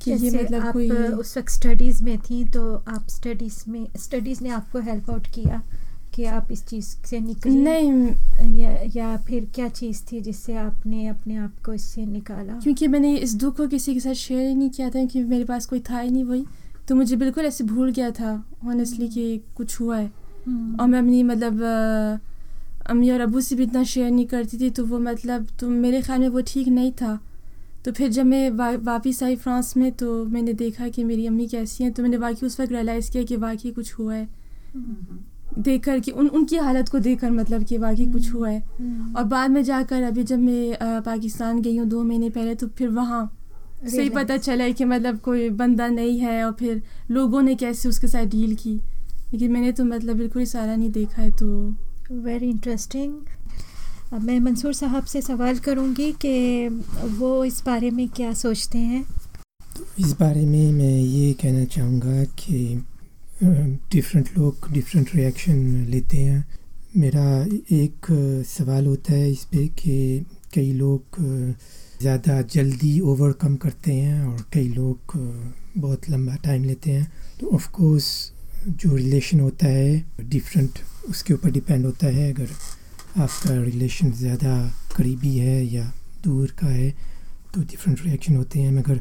कि ये मतलब आप कोई उस वक्त स्टडीज़ में थी तो आप स्टडीज़ में स्टडीज़ ने आपको हेल्प आउट किया? कि आप इस चीज़ से निकले। नहीं या या फिर क्या चीज़ थी जिससे आपने अपने आप को इससे निकाला? क्योंकि मैंने इस दुख को किसी के साथ शेयर ही नहीं किया था क्योंकि मेरे पास कोई था ही नहीं वही। तो मुझे बिल्कुल ऐसे भूल गया था ऑनेस्टली कि कुछ हुआ है। हम्म। और मैं अपनी मतलब अम्मी और अबू से भी इतना शेयर नहीं करती थी तो वो मतलब तो मेरे ख्याल में वो ठीक नहीं था। तो फिर जब मैं वा, वापस आई फ्रांस में तो मैंने देखा कि मेरी अम्मी कैसी हैं तो मैंने वाकई उस वक्त रियलाइज़ किया कि वाकई कुछ हुआ है। हम्म। देख कर कि उन उनकी हालत को देख कर मतलब कि वाकई कुछ हुआ है हम्म। और बाद में जाकर अभी जब मैं पाकिस्तान गई हूँ दो महीने पहले तो फिर वहाँ सही पता चला है कि मतलब कोई बंदा नहीं है और फिर लोगों ने कैसे उसके साथ डील की लेकिन मैंने तो मतलब बिल्कुल ही सारा नहीं देखा है तो वेरी इंटरेस्टिंग अब मैं मंसूर साहब से सवाल करूँगी कि वो इस बारे में क्या सोचते हैं तो इस बारे में मैं ये कहना चाहूँगा कि डिफरेंट लोग डिफरेंट रिएक्शन लेते हैं। मेरा एक सवाल होता है इस पर कि कई लोग ज़्यादा जल्दी ओवरकम करते हैं और कई लोग बहुत लंबा टाइम लेते हैं। तो ऑफ़ कोर्स जो रिलेशन होता है डिफरेंट उसके ऊपर डिपेंड होता है। अगर आपका रिलेशन ज़्यादा करीबी है या दूर का है तो डिफरेंट रिएक्शन होते हैं। मगर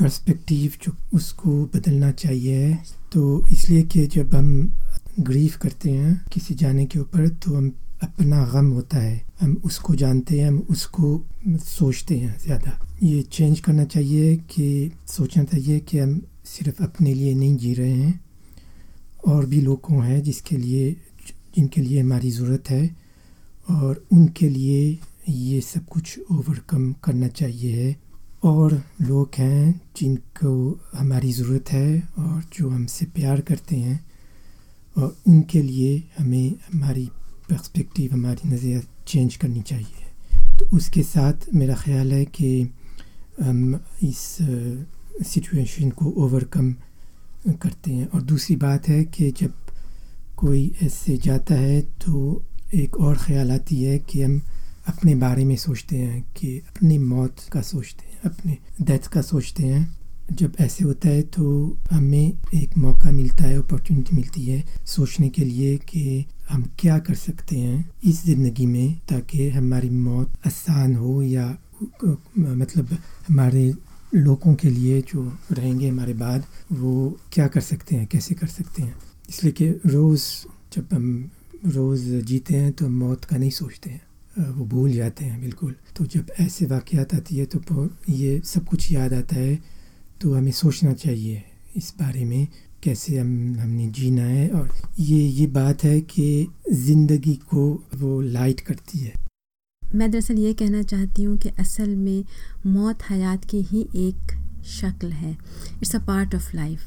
पर्सपेक्टिव जो उसको बदलना चाहिए तो इसलिए कि जब हम ग्रीफ करते हैं किसी जाने के ऊपर तो हम अपना गम होता है। हम उसको जानते हैं, हम उसको सोचते हैं ज़्यादा। ये चेंज करना चाहिए कि, सोचना चाहिए कि हम सिर्फ़ अपने लिए नहीं जी रहे हैं। और भी लोगों हैं जिसके लिए, जिनके लिए हमारी ज़रूरत है। और उनके लिए ये सब कुछ ओवरकम करना चाहिए और लोग हैं जिनको हमारी ज़रूरत है और जो हमसे प्यार करते हैं और उनके लिए हमें हमारी पर्सपेक्टिव हमारी नज़रिया चेंज करनी चाहिए। तो उसके साथ मेरा ख्याल है कि हम इस सिचुएशन को ओवरकम करते हैं। और दूसरी बात है कि जब कोई ऐसे जाता है तो एक और ख्याल आती है कि हम अपने बारे में सोचते हैं कि अपनी मौत का सोचते हैं, अपने डेथ का सोचते हैं। जब ऐसे होता है तो हमें एक मौका मिलता है अपॉर्चुनिटी मिलती है सोचने के लिए कि हम क्या कर सकते हैं इस ज़िंदगी में ताकि हमारी मौत आसान हो या मतलब हमारे लोगों के लिए जो रहेंगे हमारे बाद, वो क्या कर सकते हैं, कैसे कर सकते हैं। इसलिए कि रोज़ जब हम रोज़ जीते हैं तो मौत का नहीं सोचते हैं। वो भूल जाते हैं, बिल्कुल। तो जब ऐसे वाक़ात आती है तो ये सब कुछ याद आता है तो हमें सोचना चाहिए इस बारे में, कैसे हम, हमने जीना है। और ये ये बात है कि ज़िंदगी को वो लाइट करती है। मैं दरअसल ये कहना चाहती हूँ कि असल में मौत हयात की ही एक शक्ल है। It's a part of life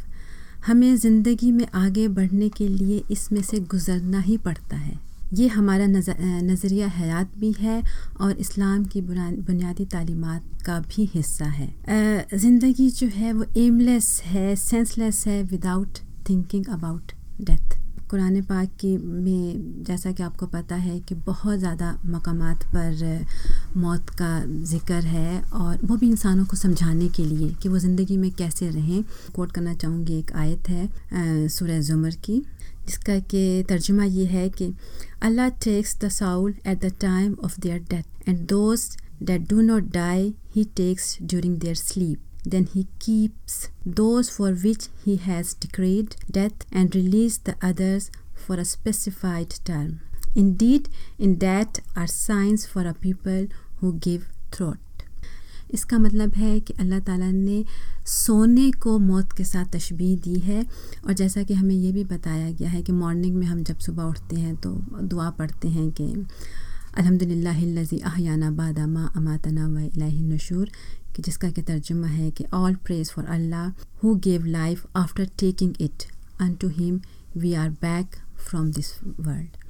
हमें ज़िंदगी में आगे बढ़ने के लिए इसमें से गुज़रना ही पड़ता है। ये हमारा नज़रिया हयात भी है और इस्लाम की बुनियादी तालीमत का भी हिस्सा है। ज़िंदगी जो है वो एमलेस है सेंसलेस है without thinking about death Quran पाक की में जैसा कि आपको पता है कि बहुत ज़्यादा मकाम पर मौत का ज़िक्र है और वो भी इंसानों को समझाने के लिए कि वो ज़िंदगी में कैसे रहें। कोट करना चाहूँगी एक आयत है सूरह ज़ुमर की। जिसका कि तर्जुमा ये है कि Allah takes the soul at the time of their death and those that do not die he takes during their sleep then he keeps those for which he has decreed death and release the others for a specified term indeed in that are signs for a people who give throat इसका मतलब है कि अल्लाह ताला ने सोने को मौत के साथ तशबी दी है। और जैसा कि हमें यह भी बताया गया है कि मॉर्निंग में हम जब सुबह उठते हैं तो दुआ पढ़ते हैं कि अलहमदिल्लाजी अहयाना बादा मा अमातना व नशूर, कि जिसका कि तर्जुमा है कि all praise for Allah who gave life after taking it unto him we are back from this world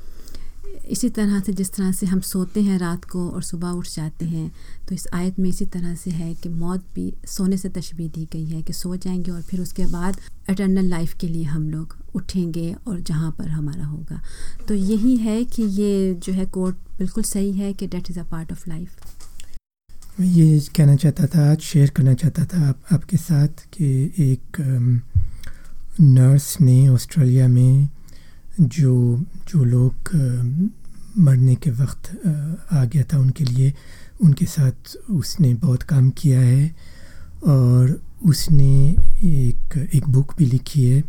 इसी तरह से जिस तरह से हम सोते हैं रात को और सुबह उठ जाते हैं तो इस आयत में इसी तरह से है कि मौत भी सोने से तशबी दी गई है कि सो जाएँगे और फिर उसके बाद एटर्नल लाइफ के लिए हम लोग उठेंगे और जहाँ पर हमारा होगा। तो यही है कि ये जो है कोर्ट बिल्कुल सही है कि death is a part of life मैं ये कहना चाहता था आज शेयर करना चाहता था आप, आपके साथ कि एक नर्स ने ऑस्ट्रेलिया में जो जो लोग मरने के वक्त आ गया था उनके लिए, उनके साथ उसने बहुत काम किया है और उसने एक एक बुक भी लिखी है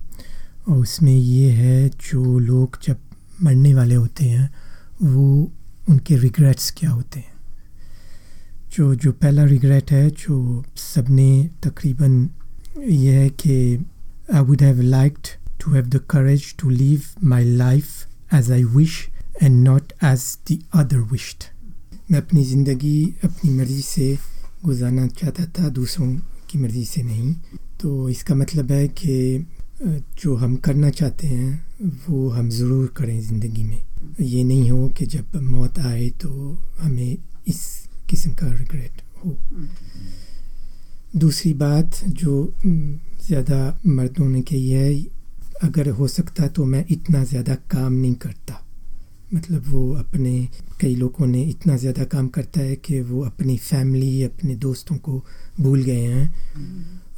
और उसमें ये है जो लोग जब मरने वाले होते हैं, वो उनके रिग्रेट्स क्या होते हैं। जो जो पहला रिग्रेट है, जो सबने तकरीबन ये है कि I would have liked to have the courage to live my life as I wish and not as the other wished मैं अपनी ज़िंदगी अपनी मर्ज़ी से गुजारना चाहता था दूसरों की मर्ज़ी से नहीं तो इसका मतलब है कि जो हम करना चाहते हैं वो हम ज़रूर करें ज़िंदगी में ये नहीं हो कि जब मौत आए तो हमें इस किस्म का रिग्रेट हो दूसरी बात जो ज़्यादा मर्दों ने कही है अगर हो सकता तो मैं इतना ज़्यादा काम नहीं करता। मतलब वो अपने कई लोगों ने इतना ज़्यादा काम करता है कि वो अपनी फैमिली अपने दोस्तों को भूल गए हैं।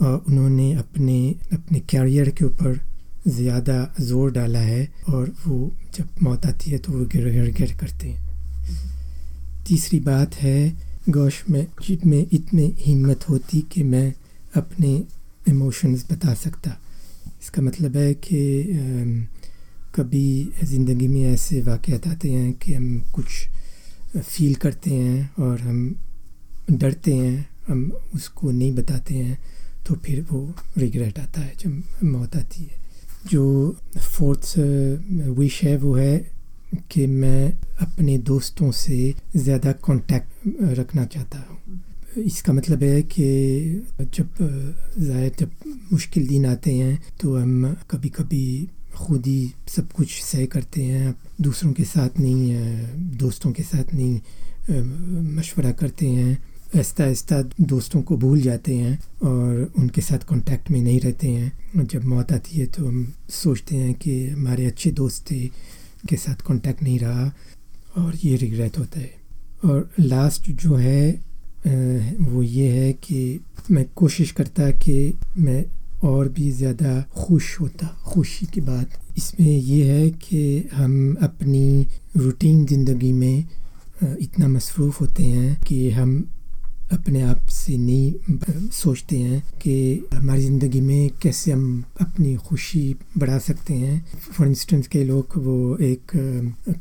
और उन्होंने अपने अपने कैरियर के ऊपर ज़्यादा ज़ोर डाला है और वो जब मौत आती है तो वो गिर गिर गिर करते हैं। तीसरी बात है गोश में में इतनी हिम्मत होती कि मैं अपने इमोशंस बता सकता। इसका मतलब है कि कभी ज़िंदगी में ऐसे वाक़ात आते हैं कि हम कुछ फील करते हैं और हम डरते हैं, हम उसको नहीं बताते हैं तो फिर वो रिग्रेट आता है जब मौत आती है। जो फोर्थ विश है वो है कि मैं अपने दोस्तों से ज़्यादा कांटेक्ट रखना चाहता हूँ। इसका मतलब है कि जब ज़ाहिर जब मुश्किल दिन आते हैं तो हम कभी कभी खुद ही सब कुछ सह करते हैं दूसरों के साथ नहीं दोस्तों के साथ नहीं मशवरा करते हैं आहिस्ता आहिस्ता दोस्तों को भूल जाते हैं और उनके साथ कांटेक्ट में नहीं रहते हैं। जब मौत आती है तो हम सोचते हैं कि हमारे अच्छे दोस्त थे के साथ कांटेक्ट नहीं रहा और ये रिग्रेट होता है। और लास्ट जो है वो ये है कि मैं कोशिश करता कि मैं और भी ज़्यादा खुश होता, खुशी की बात इसमें ये है कि हम अपनी रूटीन ज़िंदगी में इतना मसरूफ़ होते हैं कि हम अपने आप से नहीं सोचते हैं कि हमारी ज़िंदगी में कैसे हम अपनी खुशी बढ़ा सकते हैं। फॉर इंस्टेंस के लोग वो एक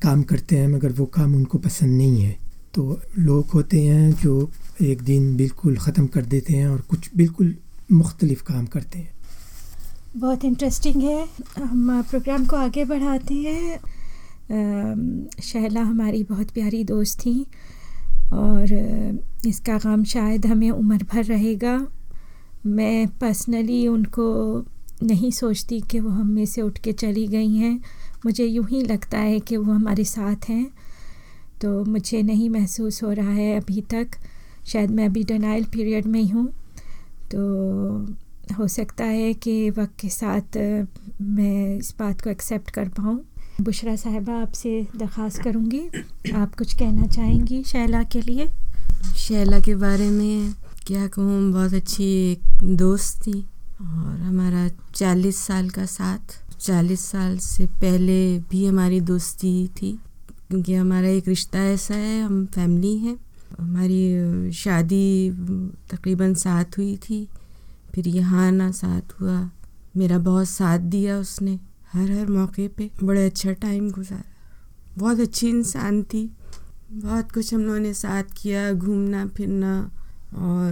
काम करते हैं मगर वो काम उनको पसंद नहीं है। तो लोग होते हैं जो एक दिन बिल्कुल ख़त्म कर देते हैं और कुछ बिल्कुल मुख्तलिफ़ काम करते हैं। बहुत इंटरेस्टिंग है। हम प्रोग्राम को आगे बढ़ाते हैं। शहला हमारी बहुत प्यारी दोस्त थी और इसका गम शायद हमें उम्र भर रहेगा। मैं पर्सनली उनको नहीं सोचती कि वो हम में से उठ के चली गई हैं। मुझे यूँ ही लगता है कि वो हमारे साथ हैं। तो मुझे नहीं महसूस हो रहा है अभी तक। शायद मैं अभी डनाइल पीरियड में ही हूँ। तो हो सकता है कि वक्त के साथ मैं इस बात को एक्सेप्ट कर पाऊँ। बुशरा साहिबा, आपसे दरख्वास्त करूँगी। आप कुछ कहना चाहेंगी शैला के लिए? शैला के बारे में क्या कहूँ? बहुत अच्छी एक दोस्त थी और हमारा चालीस साल का साथ। चालीस साल से पहले भी हमारी दोस्ती थी। क्योंकि हमारा एक रिश्ता ऐसा है, हम फैमिली हैं। हमारी शादी तकरीबन साथ हुई थी। फिर यहाँ आना साथ हुआ। मेरा बहुत साथ दिया उसने हर हर मौके पे। बड़े अच्छा टाइम गुजारा। बहुत अच्छी इंसान थी। बहुत कुछ हम लोगों ने साथ किया, घूमना, फिरना और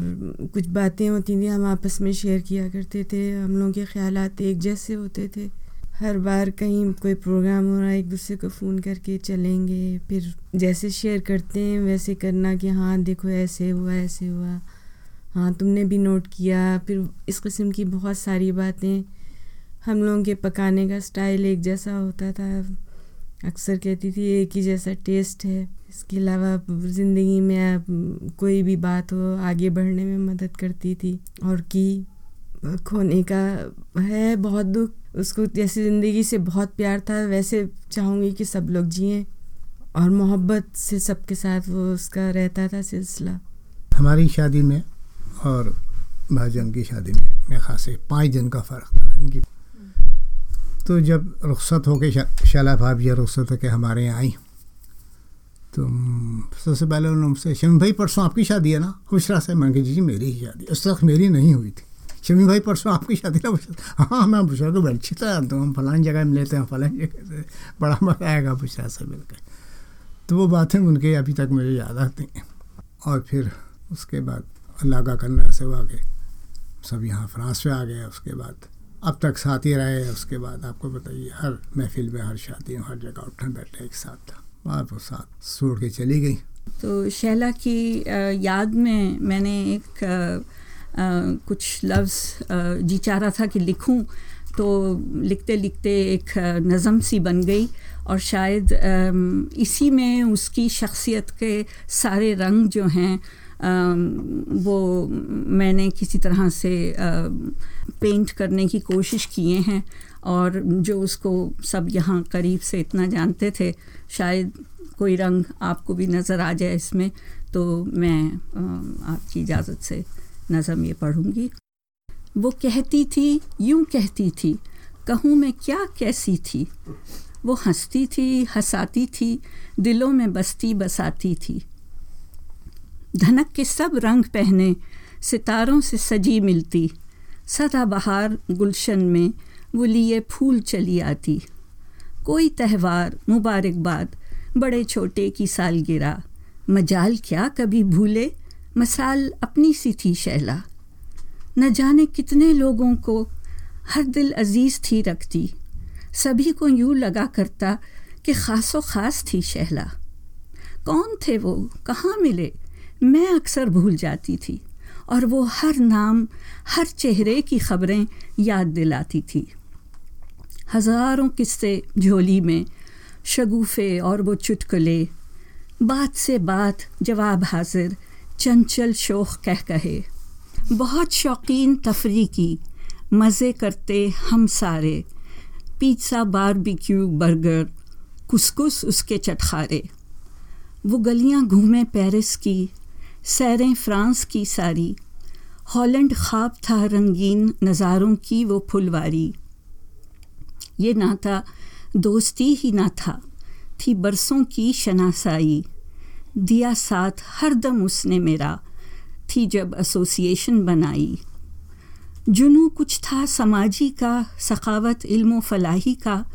कुछ बातें होती थी, हम आपस में शेयर किया करते थे। हम लोगों के ख्याल एक जैसे होते थे। हर बार कहीं कोई प्रोग्राम हो रहा है, एक दूसरे को फ़ोन करके चलेंगे, फिर जैसे शेयर करते हैं, वैसे करना कि हाँ देखो ऐसे हुआ ऐसे हुआ। हाँ तुमने भी नोट किया, फिर इस किस्म की बहुत सारी बातें। हम लोगों के पकाने का स्टाइल एक जैसा होता था। अक्सर कहती थी, एक ही जैसा टेस्ट है। इसके अलावा ज़िंदगी में कोई भी बात हो, आगे बढ़ने में मदद करती थी। और की? खोने का है, बहुत दुख। उसको जैसे ज़िंदगी से बहुत प्यार था, वैसे चाहूँगी कि सब लोग जिए। और मोहब्बत से सबके साथ वो उसका रहता था सिलसिला। हमारी शादी में और भाईजान की शादी में मैं खास पाँच दिन का फ़र्क था इनकी। तो जब रुख्सत हो के शाला भाभी रुख्सत होकर हमारे यहाँ आई तो सबसे पहले उन्होंने मुझसे शमी भाई, परसों आपकी शादी है ना? खुशरा से मैंने जी जी, मेरी ही शादी उस वक्त मेरी नहीं हुई थी। शमी भाई, परसों आपकी शादी ना पूछा हाँ मैं बुशरा को अच्छी तरह तो हम फलान जगह में लेते हैं फलान जगह से बड़ा मज़ा आएगा बुशरा से मिलकर। तो वो बातें उनके अभी तक मुझे याद आती हैं। और फिर उसके बाद अल्लाह का करना से हुआ के सब यहाँ फ्रांस में आ गए, उसके बाद अब तक साथ ही रहे, उसके बाद आपको बताइए, हर महफिल में, हर शादी हर जगह उठने बैठे एक साथ था। वहाँ वो साथ छोड़ के चली गई। तो शैला की याद में मैंने एक कुछ लफ्ज़ जी चाह रहा था कि लिखूं तो लिखते लिखते एक नज़म सी बन गई और शायद इसी में उसकी शख्सियत के सारे रंग जो हैं वो मैंने किसी तरह से पेंट करने की कोशिश किए हैं और जो उसको सब यहाँ करीब से इतना जानते थे, शायद कोई रंग आपको भी नज़र आ जाए इसमें तो मैं आपकी इजाज़त से नज़म ये पढ़ूँगी। वो कहती थी, यूँ कहती थी, कहूँ मैं क्या कैसी थी? वो हंसती थी, हंसाती थी, दिलों में बसती बसाती थी। धनक के सब रंग पहने, सितारों से सजी मिलती। सदा बहार गुलशन में वो लिए फूल चली आती। कोई त्यौहार, मुबारकबाद, बड़े छोटे की सालगिरह। मजाल क्या कभी भूले? मसाल अपनी सी थी शैला। न जाने कितने लोगों को हर दिल अज़ीज़ थी रखती। सभी को यूँ लगा करता कि ख़ासो ख़ास थी शहला कौन थे वो? कहाँ मिले? मैं अक्सर भूल जाती थी। और वो हर नाम, हर चेहरे की खबरें याद दिलाती थी। हज़ारों किस्से झोली में, शगुफ़े और वो चुटकुले। बात से बात जवाब हाजिर चंचल शोख कह कहे। बहुत शौकीन तफरी की मज़े करते हम सारे। पिज़्ज़ा बारबेक्यू, बर्गर, कुसकुस उसके चटखारे। वो गलियाँ घूमे पेरिस की, सैरें फ्रांस की सारी। हॉलैंड ख्वाब था रंगीन नज़ारों की वो फुलवारी। ये नाता दोस्ती ही ना था, थी बरसों की शनासाई। दिया साथ हर दम उसने मेरा। थी जब एसोसिएशन बनाई। जुनू कुछ था समाजी का, सखावत इल्म फलाही का।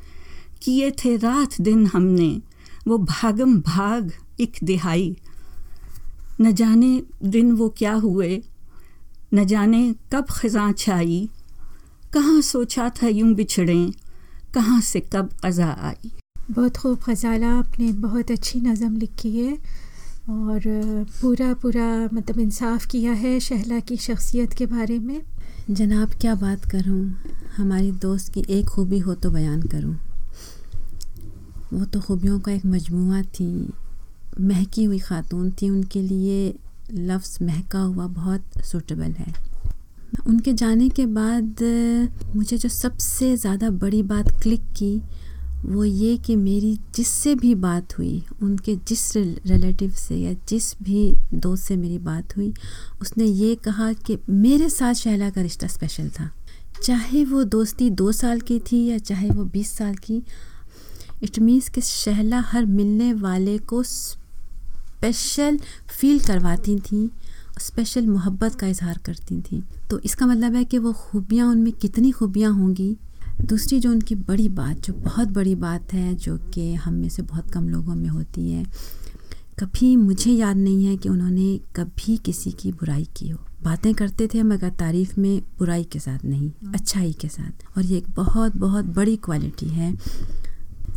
किए थे रात दिन हमने, वो भागम भाग एक दिहाई। न जाने दिन वो क्या हुए, न जाने कब खजा छाई। कहाँ सोचा था यूँ बिछड़ें, कहाँ से कब कज़ा आई। बहुत खूब गज़ाला आपने बहुत अच्छी नज़म लिखी है। और पूरा पूरा मतलब इंसाफ किया है शहला की शख्सियत के बारे में। जनाब, क्या बात करूँ? हमारी दोस्त की एक खूबी हो तो बयान करूँ। वो तो खूबियों का एक मजमू थी। महकी हुई ख़ातून थी। उनके लिए लफ्ज़ महका हुआ बहुत सूटेबल है। उनके जाने के बाद मुझे जो सबसे ज़्यादा बड़ी बात क्लिक की वो ये कि मेरी जिससे भी बात हुई, उनके जिस रिलेटिव से या जिस भी दोस्त से मेरी बात हुई, उसने ये कहा कि मेरे साथ शहला का रिश्ता स्पेशल था। चाहे वो दोस्ती दो साल की थी या चाहे वो बीस साल की इट मीन्स कि शहला हर मिलने वाले को स्पेशल फील करवाती थी स्पेशल मोहब्बत का इजहार करती थी। तो इसका मतलब है कि वो खूबियाँ, उनमें कितनी खूबियाँ होंगी दूसरी जो उनकी बड़ी बात जो बहुत बड़ी बात है जो कि हम में से बहुत कम लोगों में होती है कभी मुझे याद नहीं है कि उन्होंने कभी किसी की बुराई की हो। बातें करते थे मगर तारीफ़ में बुराई के साथ नहीं अच्छाई के साथ। और ये एक बहुत बहुत बड़ी क्वालिटी है।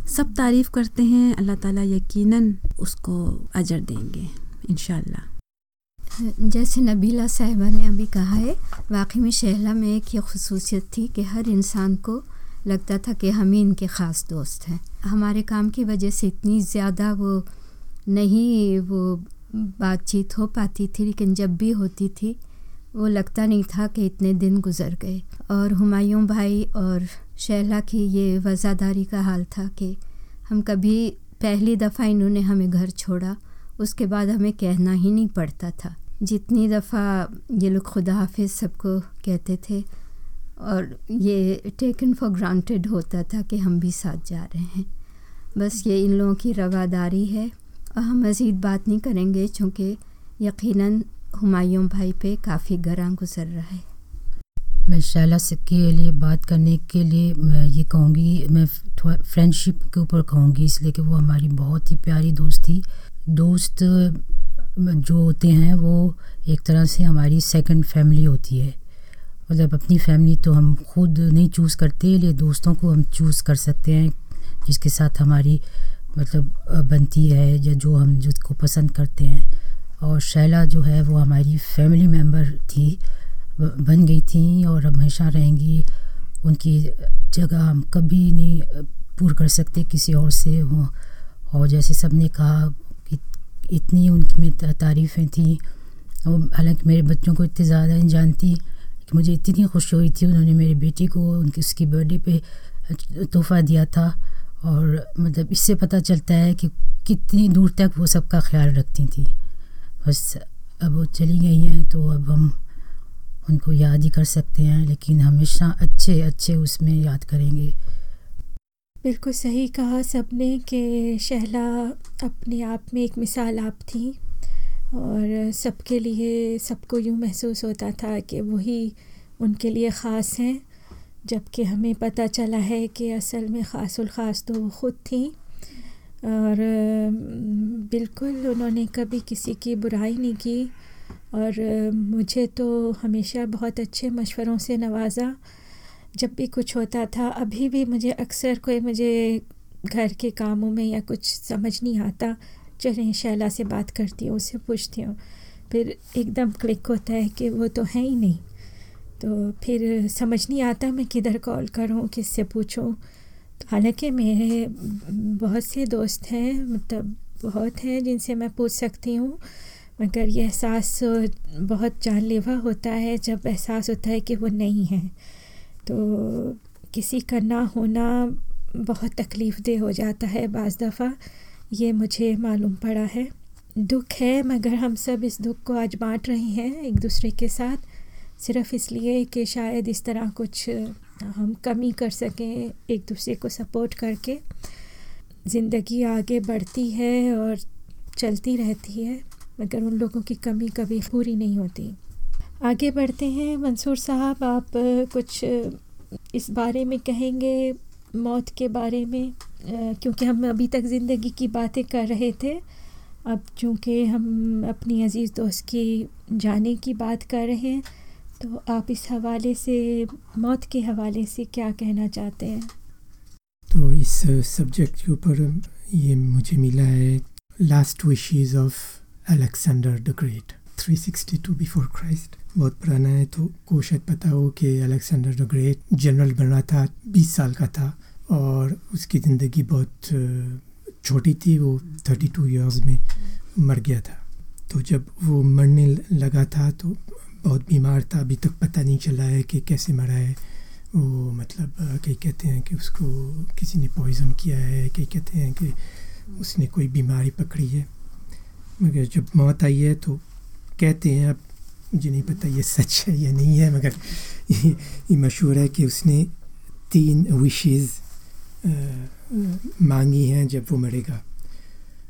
सब तारीफ़ करते हैं अल्लाह ताला यकीनन उसको अजर देंगे इन जैसे नबीला साहिबा ने अभी कहा है, वाकई में शहला में एक ये खसूसियत थी कि हर इंसान को लगता था कि हम ही इनके ख़ास दोस्त हैं। हमारे काम की वजह से इतनी ज़्यादा वो नहीं वो बातचीत हो पाती थी, लेकिन जब भी होती थी, वो लगता नहीं था कि इतने दिन गुजर गए। और हुमायूं भाई और शैला की ये वज़ादारी का हाल था कि हम कभी पहली दफ़ा इन्होंने हमें घर छोड़ा उसके बाद हमें कहना ही नहीं पड़ता था। जितनी दफ़ा ये लोग खुदा हाफिज सबको कहते थे और ये टेकन फॉर ग्रांटेड होता था कि हम भी साथ जा रहे हैं। बस ये इन लोगों की रवादारी है। और हम मज़ीद बात नहीं करेंगे चूँकि यकीनन हुमायूं भाई पे काफ़ी गरा गुजर रहा है। मैं शैला के लिए बात करने के लिए मैं ये कहूँगी, मैं फ्रेंडशिप के ऊपर कहूँगी, इसलिए कि वो हमारी बहुत ही प्यारी दोस्त थी। दोस्त जो होते हैं, वो एक तरह से हमारी सेकंड फैमिली होती है। मतलब अपनी फैमिली तो हम खुद नहीं चूज़ करते ले दोस्तों को हम चूज़ कर सकते हैं, जिसके साथ हमारी मतलब बनती है, या जो हम, जिसको पसंद करते हैं। और शैला जो है, वो हमारी फैमिली मेंबर थी बन गई थी, और हमेशा रहेंगी। उनकी जगह हम कभी नहीं पूर कर सकते किसी और से वो और जैसे सबने कहा इतनी उनमें तारीफ़ें थी। और हालाँकि मेरे बच्चों को इतनी ज़्यादा नहीं जानती, कि मुझे इतनी खुशी हुई थी, उन्होंने मेरी बेटी को, उनकी, उसकी बर्थडे पे तोहफ़ा दिया था। और मतलब इससे पता चलता है कि कितनी दूर तक वो सबका ख्याल रखती थी। बस अब वो चली गई हैं तो अब हम उनको याद ही कर सकते हैं, लेकिन हमेशा अच्छे अच्छे उसमें याद करेंगे। बिल्कुल सही कहा सबने कि शहला अपने आप में एक मिसाल आप थी और सबके लिए, सबको यूँ महसूस होता था कि वही उनके लिए ख़ास हैं, जबकि हमें पता चला है कि असल में ख़ासुल ख़ास तो वो ख़ुद थी। और बिल्कुल उन्होंने कभी किसी की बुराई नहीं की और मुझे तो हमेशा बहुत अच्छे मशवरों से नवाजा। जब भी कुछ होता था, अभी भी मुझे अक्सर कोई मुझे घर के कामों में या कुछ समझ नहीं आता, चलें, शैला से बात करती हूँ, उससे पूछती हूँ। फिर एकदम क्लिक होता है कि वो तो है ही नहीं। तो फिर समझ नहीं आता मैं किधर कॉल करूँ, किससे पूछूँ। तो हालाँकि मेरे बहुत से दोस्त हैं मतलब बहुत हैं जिनसे मैं पूछ सकती हूँ, मगर ये एहसास बहुत जानलेवा होता है जब एहसास होता है कि वो नहीं है। तो किसी का ना होना बहुत तकलीफ़ दे हो जाता है बज़ दफ़ा। ये मुझे मालूम पड़ा है। दुख है, मगर हम सब इस दुख को आज बांट रहे हैं एक दूसरे के साथ। सिर्फ़ इसलिए कि शायद इस तरह कुछ हम कमी कर सकें एक दूसरे को सपोर्ट करके। ज़िंदगी आगे बढ़ती है और चलती रहती है, मगर उन लोगों की कमी कभी पूरी नहीं होती। आगे बढ़ते हैं। मंसूर साहब, आप कुछ इस बारे में कहेंगे? मौत के बारे में क्योंकि हम अभी तक ज़िंदगी की बातें कर रहे थे। अब चूँकि हम अपनी अज़ीज़ दोस्त की जाने की बात कर रहे हैं तो आप इस हवाले से, मौत के हवाले से क्या कहना चाहते हैं? तो इस सब्जेक्ट के ऊपर ये मुझे मिला है last wishes of Alexander the great 362 before Christ बहुत पुराना है तो को शायद पता हो कि अलेक्सेंडर द ग्रेट जनरल बना था 20 साल का था और उसकी ज़िंदगी बहुत छोटी थी। वो 32 इयर्स में मर गया था। तो जब वो मरने लगा था तो बहुत बीमार था। अभी तक पता नहीं चला है कि कैसे मरा है। वो मतलब कई कहते हैं कि उसको किसी ने पॉइज़न किया है कई कहते हैं कि उसने कोई बीमारी पकड़ी है। मगर जब मौत आई है तो कहते हैं अब मुझे नहीं पता ये सच है या नहीं है मगर ये, ये मशहूर है कि उसने तीन विशेज़ मांगी हैं जब वो मरेगा।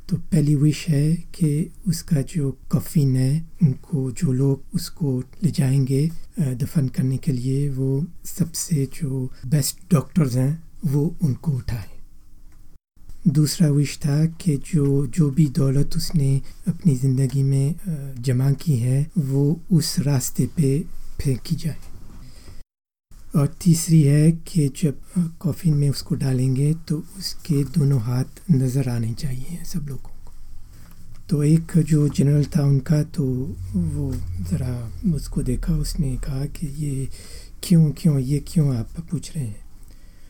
तो पहली विश है कि उसका जो कफिन है उनको जो लोग उसको ले जाएँगे दफन करने के लिए वो सबसे जो बेस्ट डॉक्टर्स हैं वो उनको उठाएँ। दूसरा विश था कि जो जो भी दौलत उसने अपनी ज़िंदगी में जमा की है, वो उस रास्ते पे फेंकी जाए। और तीसरी है कि जब कॉफ़िन में उसको डालेंगे तो उसके दोनों हाथ नज़र आने चाहिए सब लोगों को। तो एक जो जनरल था उनका तो वो ज़रा उसको देखा, उसने कहा कि ये क्यों क्यों, ये क्यों आप पूछ रहे हैं?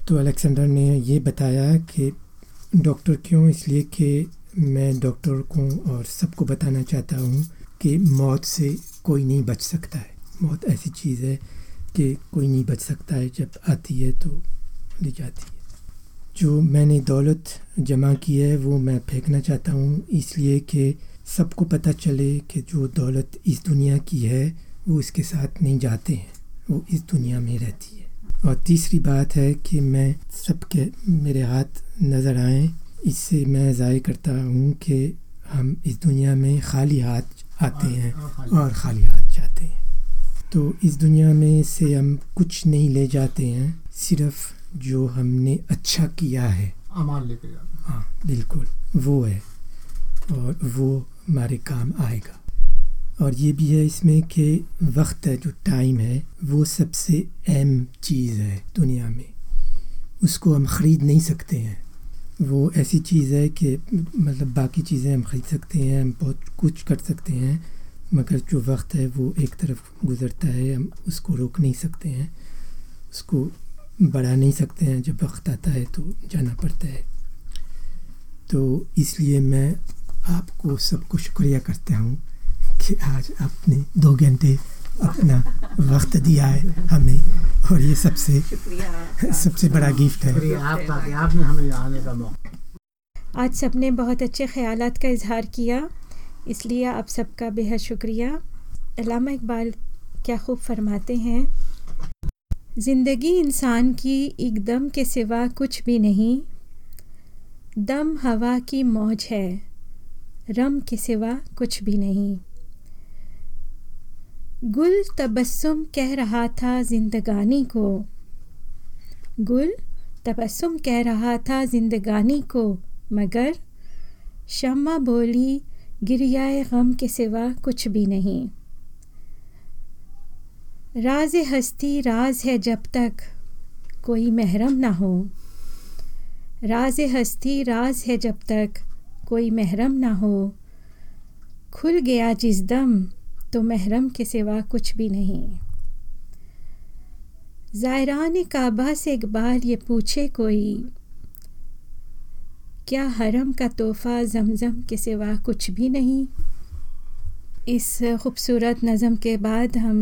तो अलेक्जेंडर ने ये बताया कि डॉक्टर क्यों इसलिए कि मैं डॉक्टर को और सबको बताना चाहता हूँ कि मौत से कोई नहीं बच सकता है। मौत ऐसी चीज़ है कि कोई नहीं बच सकता है। जब आती है तो ले जाती है। जो मैंने दौलत जमा की है, वो मैं फेंकना चाहता हूँ। इसलिए कि सबको पता चले कि जो दौलत इस दुनिया की है, वो इसके साथ नहीं जाते हैं। वो इस दुनिया में रहती है। और तीसरी बात है कि मैं सबके मेरे हाथ नज़र आएँ। इससे मैं ज़ाहिर करता हूँ कि हम इस दुनिया में खाली हाथ आते हैं और खाली हाथ जाते हैं। तो इस दुनिया में से हम कुछ नहीं ले जाते हैं सिर्फ़ जो हमने अच्छा किया है। अमाल लेके जाते हाँ बिल्कुल वो है और वो हमारे काम आएगा। और ये भी है इसमें कि वक्त है, जो टाइम है, वो सबसे अहम चीज़ है दुनिया में। उसको हम ख़रीद नहीं सकते हैं। वो ऐसी चीज़ है कि मतलब बाकी चीज़ें हम ख़रीद सकते हैं, हम बहुत कुछ कर सकते हैं, मगर जो वक्त है, वो एक तरफ़ गुज़रता है, हम उसको रोक नहीं सकते हैं, उसको बढ़ा नहीं सकते हैं। जब वक्त आता है तो जाना पड़ता है। तो इसलिए मैं आपको सबको शुक्रिया करता हूँ। कि आज आपने दो घंटे अपना वक्त दिया है हमें और ये सबसे सबसे बड़ा गिफ्ट है। आपने हमें आने का मौका आज सबने बहुत अच्छे ख्याल का इजहार किया इसलिए आप सबका बेहद शुक्रिया। अलामा इकबाल क्या खूब फरमाते हैं ज़िंदगी इंसान की एकदम के सिवा कुछ भी नहीं। दम हवा की मौज है रम के सिवा कुछ भी नहीं। गुल तबस्सुम कह रहा था जिंदगानी को। गुल तबस्सुम कह रहा था जिंदगानी को, मगर शम्मा बोली, गिरियाए गम के सिवा कुछ भी नहीं। राज हस्ती राज है जब तक कोई महरम ना हो। राज हस्ती राज है जब तक कोई महरम ना हो। खुल गया जिस दम तो महरम के सिवा कुछ भी नहीं। ज़ायरान काबा से इकबाल ये पूछे कोई, क्या हरम का तोहफ़ा जमज़म के सिवा कुछ भी नहीं? इस खूबसूरत नज़म के बाद हम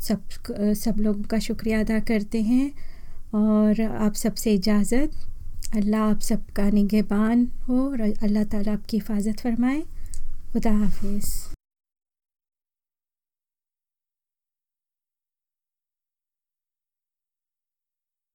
सब सब लोगों का शुक्रिया अदा करते हैं। और आप सबसे इजाज़त। अल्लाह आप सबका निगहबान हो और अल्लाह ताला आपकी हिफाजत फरमाए। खुदा हाफिज़।